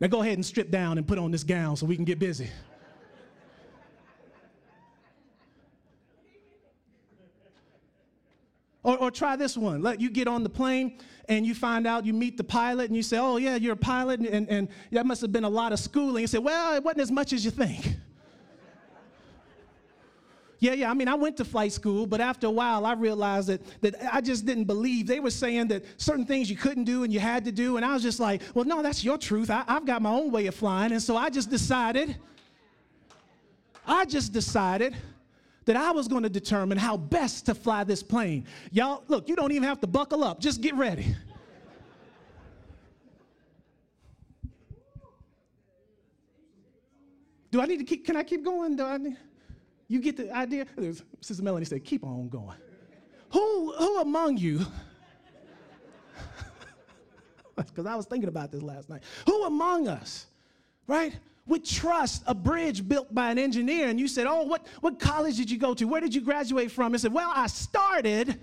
Now go ahead and strip down and put on this gown so we can get busy. Or, or try this one. Let you get on the plane and you find out you meet the pilot and you say, Oh, yeah, you're a pilot, and, and, and that must have been a lot of schooling. You say, Well, it wasn't as much as you think. (laughs) Yeah, yeah. I mean, I went to flight school, but after a while, I realized that, that I just didn't believe. They were saying that certain things you couldn't do and you had to do. And I was just like, well, no, that's your truth. I, I've got my own way of flying. And so I just decided, I just decided that I was going to determine how best to fly this plane. Y'all, look, you don't even have to buckle up, just get ready. Do I need to keep, can I keep going? Do I need, you get the idea? Sister Melanie said, keep on going. Who, who among you, (laughs) because I was thinking about this last night, who among us, right, would trust a bridge built by an engineer and you said, Oh, what, what college did you go to? Where did you graduate from? I said, Well, I started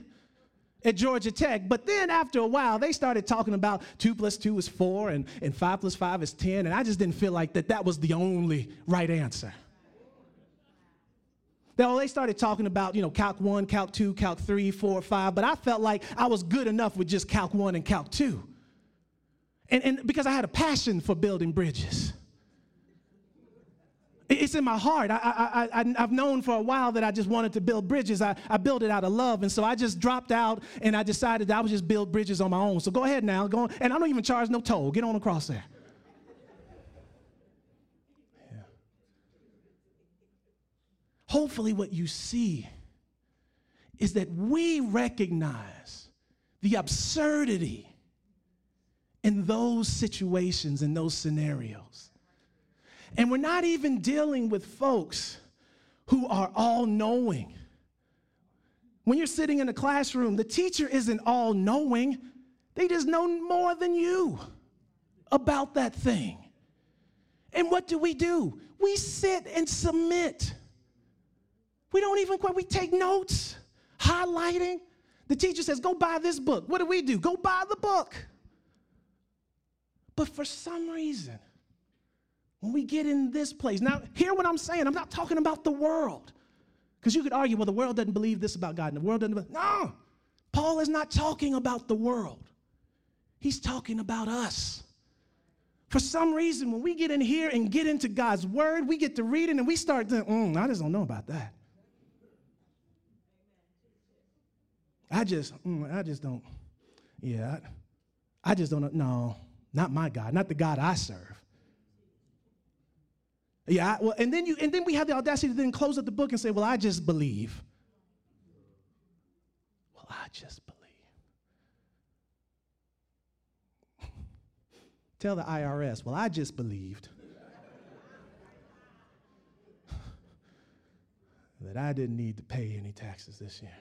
at Georgia Tech, but then after a while, they started talking about two plus two is four and, and five plus five is 10, and I just didn't feel like that that was the only right answer. Now, they started talking about, you know, Calc 1, Calc 2, Calc 3, 4, 5, but I felt like I was good enough with just Calc 1 and Calc 2. And, and because I had a passion for building bridges. It's in my heart. I, I, I, have known for a while that I just wanted to build bridges. I, I built it out of love. And so I just dropped out and I decided that I would just build bridges on my own. So go ahead now. Go on. And I don't even charge no toll. Get on across there. Yeah. Hopefully, what you see is that we recognize the absurdity in those situations, in those scenarios. And we're not even dealing with folks who are all knowing. When you're sitting in a classroom, the teacher isn't all knowing, they just know more than you about that thing. And what do we do? We sit and submit. We don't even we take notes, highlighting. The teacher says, Go buy this book. What do we do? Go buy the book. But for some reason, when we get in this place, now hear what I'm saying. I'm not talking about the world. Because you could argue, well, the world doesn't believe this about God, and the world doesn't believe. No, Paul is not talking about the world. He's talking about us. For some reason, when we get in here and get into God's word, we get to reading and we start to, mm, I just don't know about that. I just, mm, I just don't, yeah, I, I just don't, no, not my God, not the God I serve. Yeah, well, and then you, and then we have the audacity to then close up the book and say, well, I just believe. Well, I just believe. Tell the IRS, well, I just believed that I didn't need to pay any taxes this year.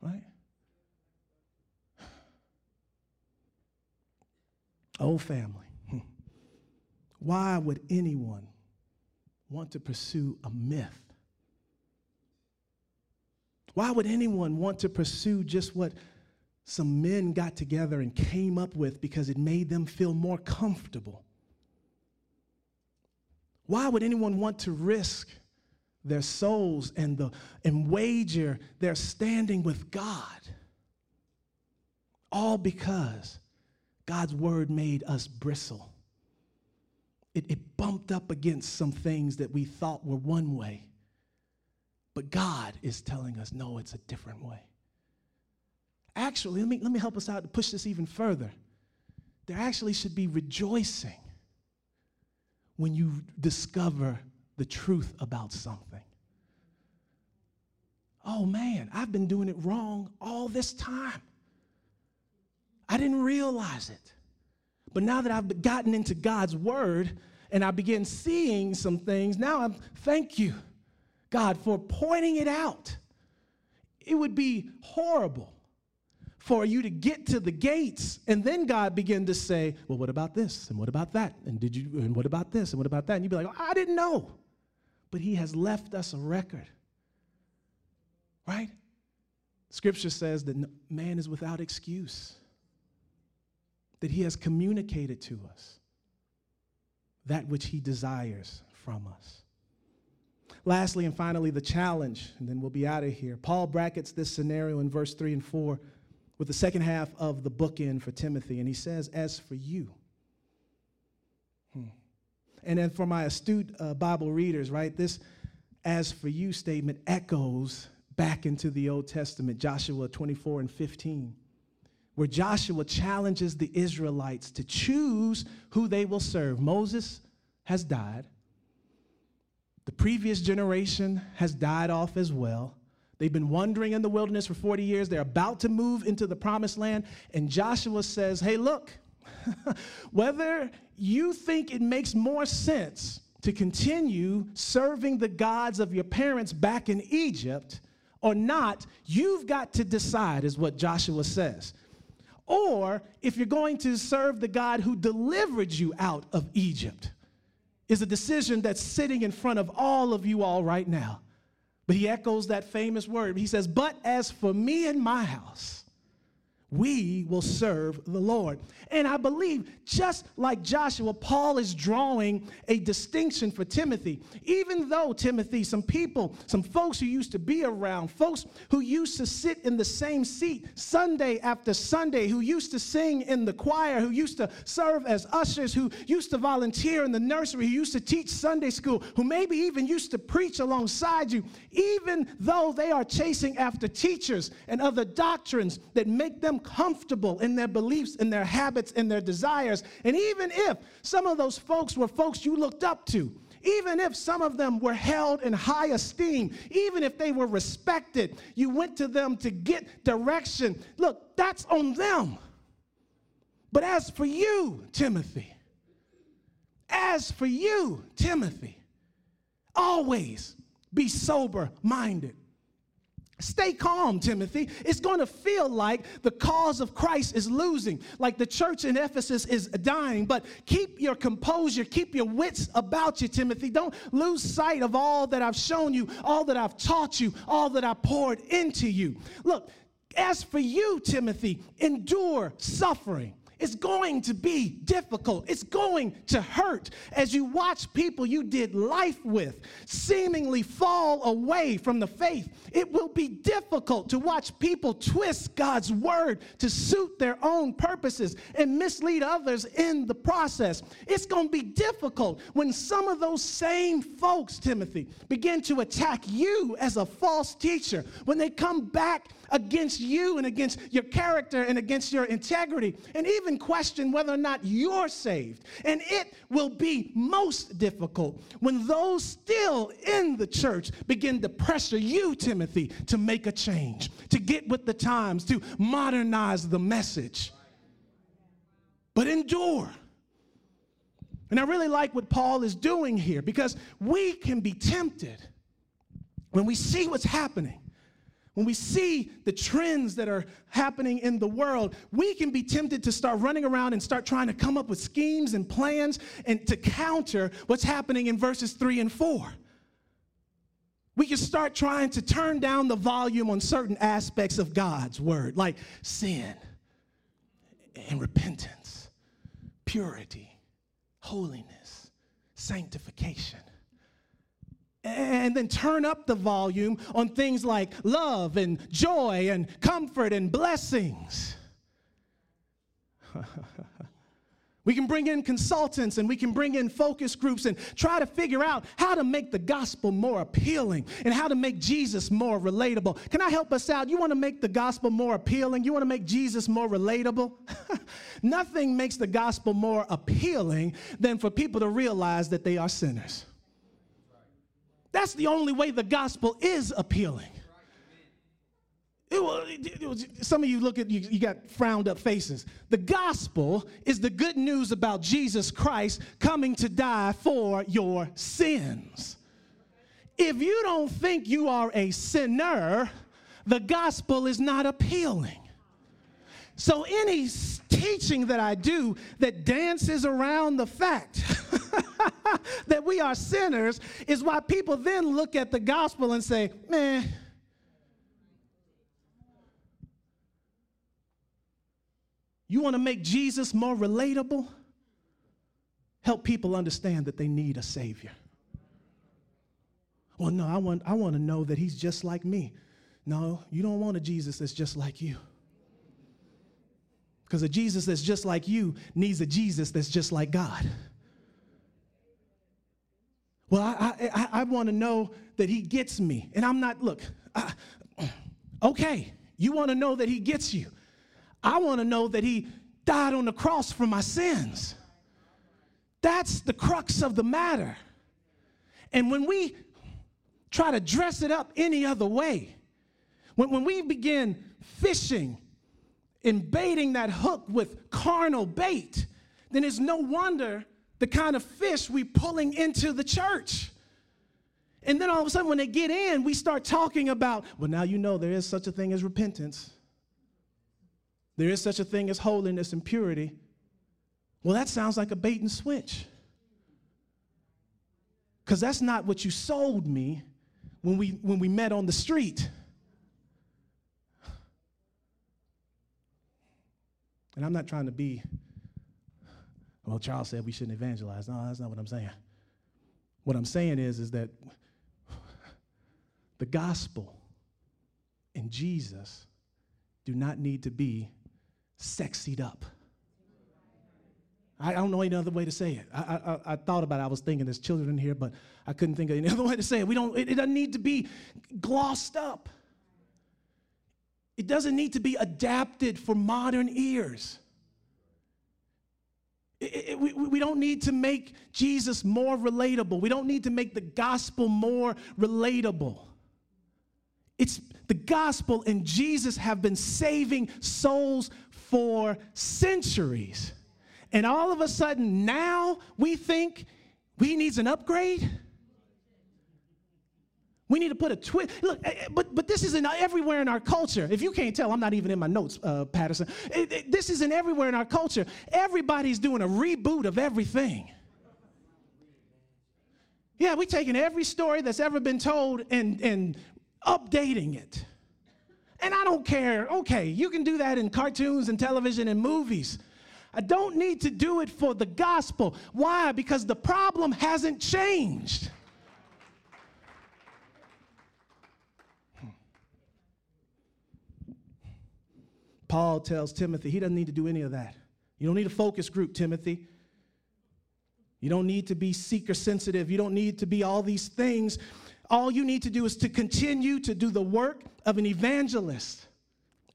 Right? Oh, family. Why would anyone want to pursue a myth? Why would anyone want to pursue just what some men got together and came up with because it made them feel more comfortable? Why would anyone want to risk their souls and, the, and wager their standing with God? All because God's word made us bristle. It, it bumped up against some things that we thought were one way. But God is telling us, no, it's a different way. Actually, let me, let me help us out to push this even further. There actually should be rejoicing when you discover the truth about something. Oh man, I've been doing it wrong all this time. I didn't realize it. But now that I've gotten into God's word and I begin seeing some things, now I'm thank you, God, for pointing it out. It would be horrible for you to get to the gates and then God begin to say, Well, what about this? And what about that? And did you and what about this? And what about that? And you'd be like, oh, I didn't know. But he has left us a record. Right? Scripture says that man is without excuse that He has communicated to us that which He desires from us. Lastly and finally, the challenge, and then we'll be out of here. Paul brackets this scenario in verse 3 and 4 with the second half of the bookend for Timothy, and he says, As for you, hmm. and then for my astute uh, Bible readers, right, this as for you statement echoes back into the Old Testament, Joshua 24 and 15 where Joshua challenges the Israelites to choose who they will serve. Moses has died. The previous generation has died off as well. They've been wandering in the wilderness for 40 years. They're about to move into the promised land. And Joshua says, Hey, look, (laughs) whether you think it makes more sense to continue serving the gods of your parents back in Egypt or not, you've got to decide, is what Joshua says or if you're going to serve the God who delivered you out of Egypt, is a decision that's sitting in front of all of you all right now. But he echoes that famous word. He says, But as for me and my house, we will serve the Lord. And I believe, just like Joshua, Paul is drawing a distinction for Timothy. Even though Timothy, some people, some folks who used to be around, folks who used to sit in the same seat Sunday after Sunday, who used to sing in the choir, who used to serve as ushers, who used to volunteer in the nursery, who used to teach Sunday school, who maybe even used to preach alongside you, even though they are chasing after teachers and other doctrines that make them comfortable in their beliefs, in their habits, in their desires. And even if some of those folks were folks you looked up to, even if some of them were held in high esteem, even if they were respected, you went to them to get direction. Look, that's on them. But as for you, Timothy, as for you, Timothy, always be sober minded. Stay calm, Timothy. It's going to feel like the cause of Christ is losing, like the church in Ephesus is dying. But keep your composure, keep your wits about you, Timothy. Don't lose sight of all that I've shown you, all that I've taught you, all that I poured into you. Look, as for you, Timothy, endure suffering. It's going to be difficult. It's going to hurt as you watch people you did life with seemingly fall away from the faith. It will be difficult to watch people twist God's word to suit their own purposes and mislead others in the process. It's going to be difficult when some of those same folks, Timothy, begin to attack you as a false teacher, when they come back against you and against your character and against your integrity, and even question whether or not you're saved. And it will be most difficult when those still in the church begin to pressure you, Timothy, to make a change, to get with the times, to modernize the message. But endure. And I really like what Paul is doing here because we can be tempted when we see what's happening when we see the trends that are happening in the world, we can be tempted to start running around and start trying to come up with schemes and plans and to counter what's happening in verses 3 and 4. We can start trying to turn down the volume on certain aspects of God's word, like sin and repentance, purity, holiness, sanctification and then turn up the volume on things like love and joy and comfort and blessings. (laughs) we can bring in consultants and we can bring in focus groups and try to figure out how to make the gospel more appealing and how to make Jesus more relatable. Can I help us out? You want to make the gospel more appealing? You want to make Jesus more relatable? (laughs) Nothing makes the gospel more appealing than for people to realize that they are sinners. That's the only way the gospel is appealing. It was, it was, some of you look at you, you got frowned up faces. The gospel is the good news about Jesus Christ coming to die for your sins. If you don't think you are a sinner, the gospel is not appealing. So, any teaching that I do that dances around the fact (laughs) that we are sinners is why people then look at the gospel and say, man, you want to make Jesus more relatable? Help people understand that they need a Savior. Well, no, I want, I want to know that He's just like me. No, you don't want a Jesus that's just like you. Because a Jesus that's just like you needs a Jesus that's just like God. Well, I, I, I want to know that he gets me. And I'm not, look, I, okay, you want to know that he gets you. I want to know that he died on the cross for my sins. That's the crux of the matter. And when we try to dress it up any other way, when, when we begin fishing and baiting that hook with carnal bait, then it's no wonder the kind of fish we pulling into the church. And then all of a sudden, when they get in, we start talking about, well, now you know there is such a thing as repentance. There is such a thing as holiness and purity. Well, that sounds like a bait and switch. Because that's not what you sold me when we, when we met on the street. And I'm not trying to be, well, Charles said we shouldn't evangelize. No, that's not what I'm saying. What I'm saying is, is that the gospel and Jesus do not need to be sexied up. I don't know any other way to say it. I, I, I, thought about it. I was thinking there's children in here, but I couldn't think of any (laughs) other way to say it. We don't, it, it doesn't need to be glossed up. It doesn't need to be adapted for modern ears. It, it, we, we don't need to make Jesus more relatable. We don't need to make the gospel more relatable. It's the gospel and Jesus have been saving souls for centuries. And all of a sudden, now we think we needs an upgrade. We need to put a twist. Look, eh, eh, but, but this isn't everywhere in our culture. If you can't tell, I'm not even in my notes, uh, Patterson. It, it, this isn't everywhere in our culture. Everybody's doing a reboot of everything. Yeah, we're taking every story that's ever been told and, and updating it. And I don't care. Okay, you can do that in cartoons and television and movies. I don't need to do it for the gospel. Why? Because the problem hasn't changed. Paul tells Timothy he doesn't need to do any of that. You don't need a focus group, Timothy. You don't need to be seeker sensitive. You don't need to be all these things. All you need to do is to continue to do the work of an evangelist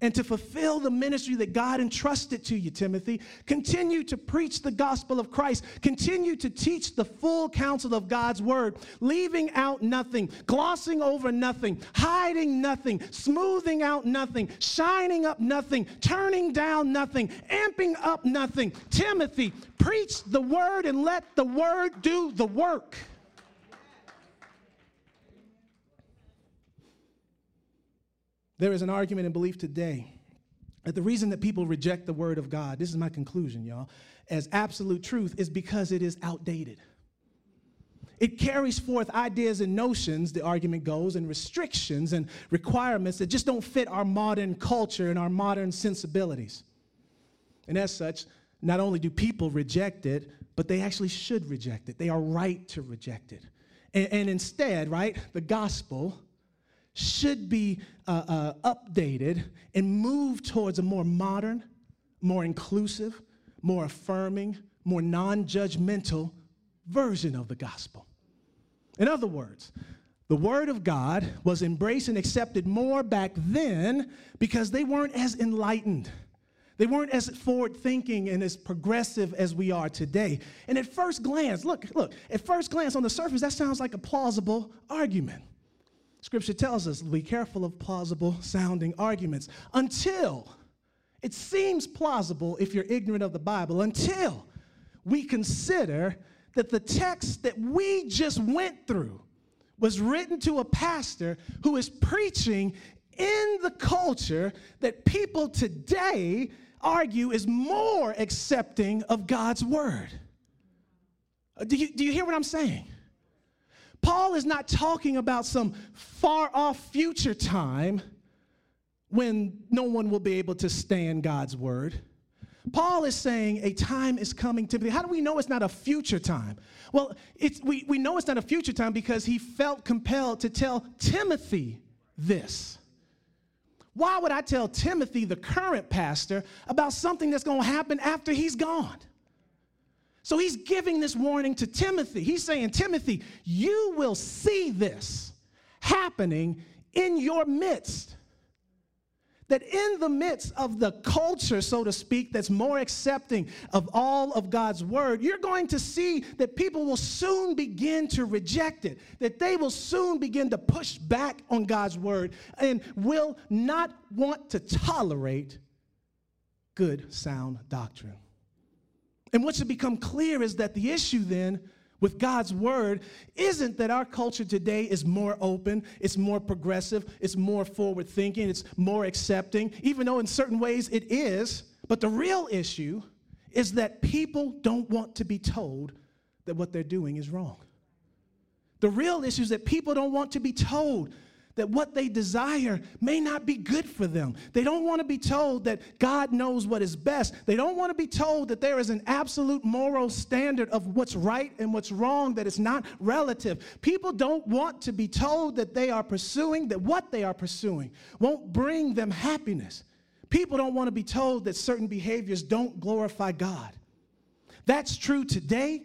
and to fulfill the ministry that God entrusted to you, Timothy. Continue to preach the gospel of Christ. Continue to teach the full counsel of God's word, leaving out nothing, glossing over nothing, hiding nothing, smoothing out nothing, shining up nothing, turning down nothing, amping up nothing. Timothy, preach the word and let the word do the work. There is an argument and belief today that the reason that people reject the word of God, this is my conclusion, y'all, as absolute truth is because it is outdated. It carries forth ideas and notions, the argument goes, and restrictions and requirements that just don't fit our modern culture and our modern sensibilities. And as such, not only do people reject it, but they actually should reject it. They are right to reject it. And, and instead, right, the gospel should be uh, uh, updated and move towards a more modern, more inclusive, more affirming, more non judgmental version of the gospel. In other words, the Word of God was embraced and accepted more back then because they weren't as enlightened. They weren't as forward thinking and as progressive as we are today. And at first glance, look, look, at first glance on the surface, that sounds like a plausible argument. Scripture tells us be careful of plausible sounding arguments until it seems plausible if you're ignorant of the Bible, until we consider that the text that we just went through was written to a pastor who is preaching in the culture that people today argue is more accepting of God's word. Uh, do you, do you hear what I'm saying? Paul is not talking about some far off future time when no one will be able to stand God's word. Paul is saying a time is coming, Timothy. How do we know it's not a future time? Well, it's, we, we know it's not a future time because he felt compelled to tell Timothy this. Why would I tell Timothy, the current pastor, about something that's going to happen after he's gone? So he's giving this warning to Timothy. He's saying, Timothy, you will see this happening in your midst. That in the midst of the culture, so to speak, that's more accepting of all of God's word, you're going to see that people will soon begin to reject it, that they will soon begin to push back on God's word and will not want to tolerate good, sound doctrine. And what should become clear is that the issue then with God's word isn't that our culture today is more open, it's more progressive, it's more forward thinking, it's more accepting, even though in certain ways it is. But the real issue is that people don't want to be told that what they're doing is wrong. The real issue is that people don't want to be told that what they desire may not be good for them. They don't want to be told that God knows what is best. They don't want to be told that there is an absolute moral standard of what's right and what's wrong, that it's not relative. People don't want to be told that they are pursuing, that what they are pursuing won't bring them happiness. People don't want to be told that certain behaviors don't glorify God. That's true today.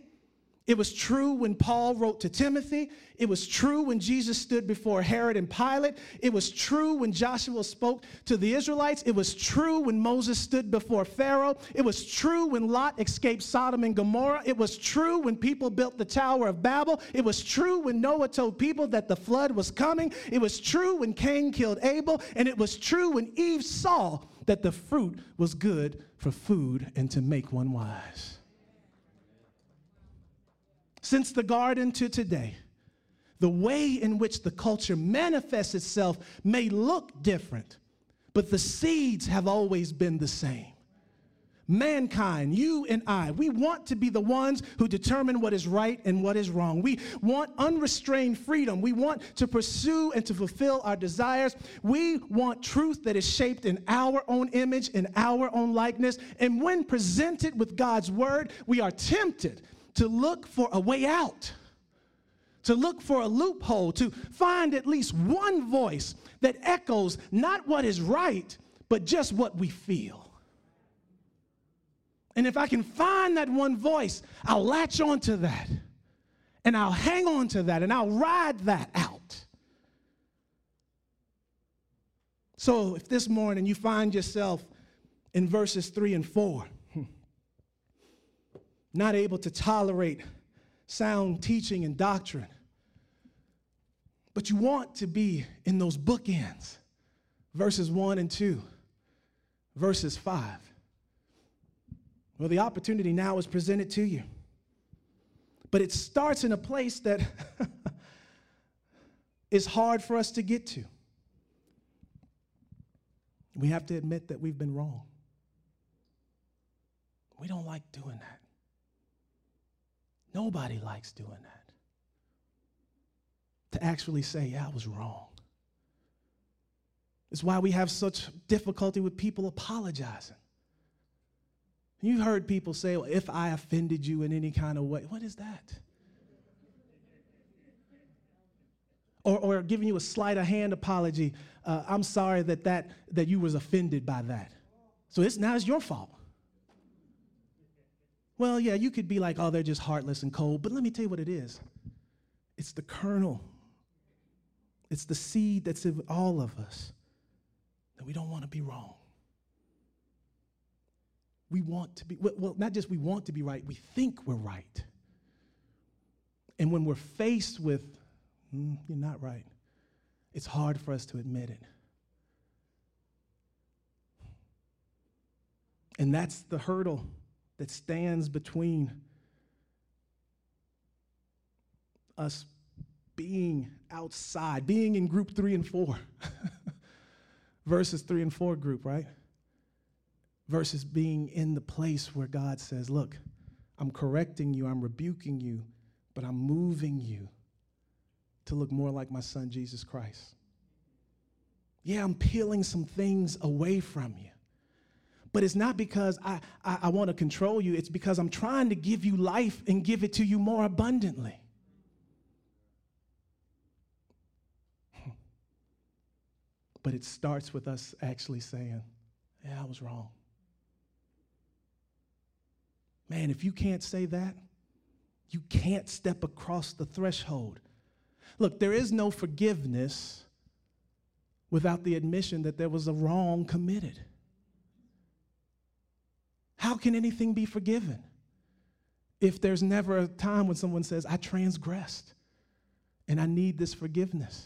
It was true when Paul wrote to Timothy. It was true when Jesus stood before Herod and Pilate. It was true when Joshua spoke to the Israelites. It was true when Moses stood before Pharaoh. It was true when Lot escaped Sodom and Gomorrah. It was true when people built the Tower of Babel. It was true when Noah told people that the flood was coming. It was true when Cain killed Abel. And it was true when Eve saw that the fruit was good for food and to make one wise since the garden to today, the way in which the culture manifests itself may look different, but the seeds have always been the same mankind, you and I, we want to be the ones who determine what is right and what is wrong. We want unrestrained freedom. We want to pursue and to fulfill our desires. We want truth that is shaped in our own image, in our own likeness. And when presented with God's word, we are tempted to look for a way out. To look for a loophole, to find at least one voice that echoes not what is right, but just what we feel. And if I can find that one voice, I'll latch onto that. And I'll hang on to that and I'll ride that out. So if this morning you find yourself in verses three and four, not able to tolerate sound teaching and doctrine, but you want to be in those bookends, verses one and two, verses five well, the opportunity now is presented to you. But it starts in a place that (laughs) is hard for us to get to. We have to admit that we've been wrong. We don't like doing that. Nobody likes doing that. To actually say, yeah, I was wrong. It's why we have such difficulty with people apologizing. You've heard people say, well, if I offended you in any kind of way. What is that? Or, or giving you a sleight of hand apology. Uh, I'm sorry that, that, that you was offended by that. So it's, now it's your fault. Well, yeah, you could be like, oh, they're just heartless and cold. But let me tell you what it is it's the kernel, it's the seed that's in all of us that we don't want to be wrong we want to be, well, not just we want to be right, we think we're right. And when we're faced with, mm, you're not right, it's hard for us to admit it. And that's the hurdle that stands between us being outside, being in group three and four (laughs) versus three and four group, right? versus being in the place where God says, Look, I'm correcting you, I'm rebuking you, but I'm moving you to look more like my son, Jesus Christ. Yeah, I'm peeling some things away from you. But it's not because I, I, I want to control you, it's because I'm trying to give you life and give it to you more abundantly. (laughs) But it starts with us actually saying, Yeah, I was wrong. Man, if you can't say that, you can't step across the threshold. Look, there is no forgiveness without the admission that there was a wrong committed. How can anything be forgiven if there's never a time when someone says, I transgressed and I need this forgiveness?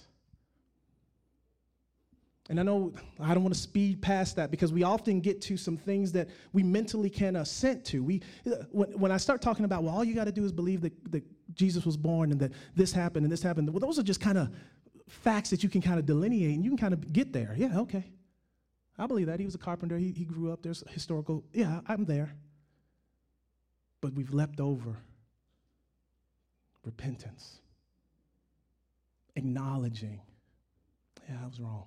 And I know I don't want to speed past that because we often get to some things that we mentally can assent to. We, uh, when, when I start talking about, well, all you got to do is believe that, that Jesus was born and that this happened and this happened, well, those are just kind of facts that you can kind of delineate and you can kind of get there. Yeah, okay. I believe that. He was a carpenter, he, he grew up, there's historical, yeah, I'm there. But we've leapt over repentance, acknowledging, yeah, I was wrong.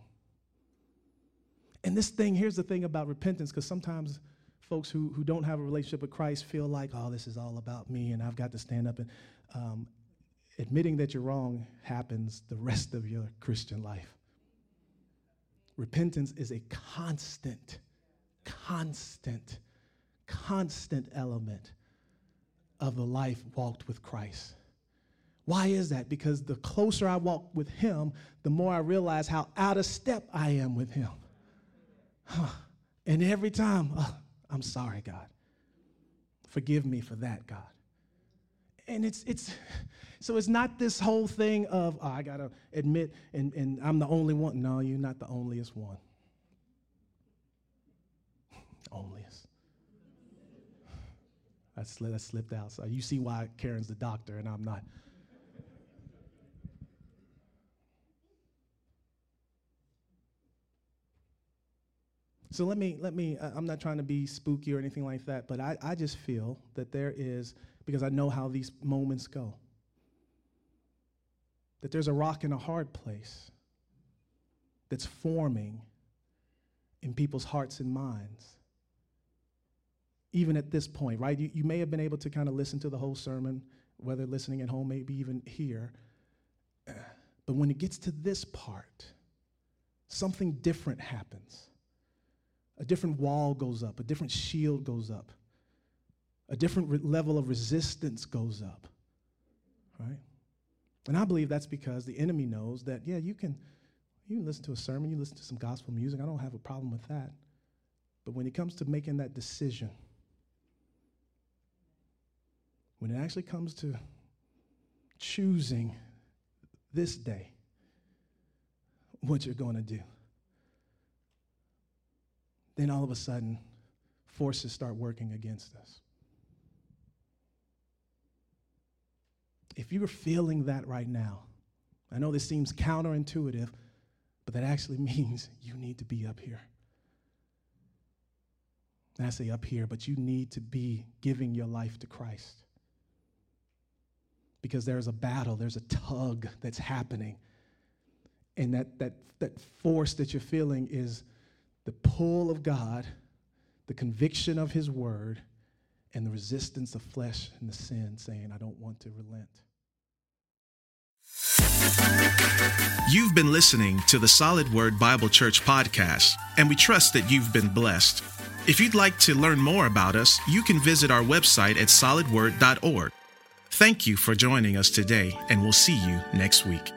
And this thing, here's the thing about repentance, because sometimes folks who, who don't have a relationship with Christ feel like, oh, this is all about me and I've got to stand up. And um, admitting that you're wrong happens the rest of your Christian life. Repentance is a constant, constant, constant element of the life walked with Christ. Why is that? Because the closer I walk with Him, the more I realize how out of step I am with Him. And every time, oh, I'm sorry, God. Forgive me for that, God and it's it's so it's not this whole thing of oh, I gotta admit and, and I'm the only one. No, you're not the onlyest one. (laughs) onlyest. That, sli- that slipped out. So you see why Karen's the doctor and I'm not. So let me, let me, I'm not trying to be spooky or anything like that, but I, I just feel that there is because I know how these moments go, that there's a rock in a hard place that's forming in people's hearts and minds. Even at this point, right? You, you may have been able to kind of listen to the whole sermon, whether listening at home, maybe even here. But when it gets to this part, something different happens. A different wall goes up, a different shield goes up, a different re- level of resistance goes up, right? And I believe that's because the enemy knows that, yeah, you can, you can listen to a sermon, you listen to some gospel music. I don't have a problem with that. But when it comes to making that decision, when it actually comes to choosing this day what you're going to do, then all of a sudden, forces start working against us. If you're feeling that right now, I know this seems counterintuitive, but that actually (laughs) means you need to be up here. And I say up here, but you need to be giving your life to Christ. Because there's a battle, there's a tug that's happening. And that, that, that force that you're feeling is the pull of God, the conviction of His word, and the resistance of flesh and the sin saying, I don't want to relent. You've been listening to the Solid Word Bible Church podcast, and we trust that you've been blessed. If you'd like to learn more about us, you can visit our website at solidword.org. Thank you for joining us today, and we'll see you next week.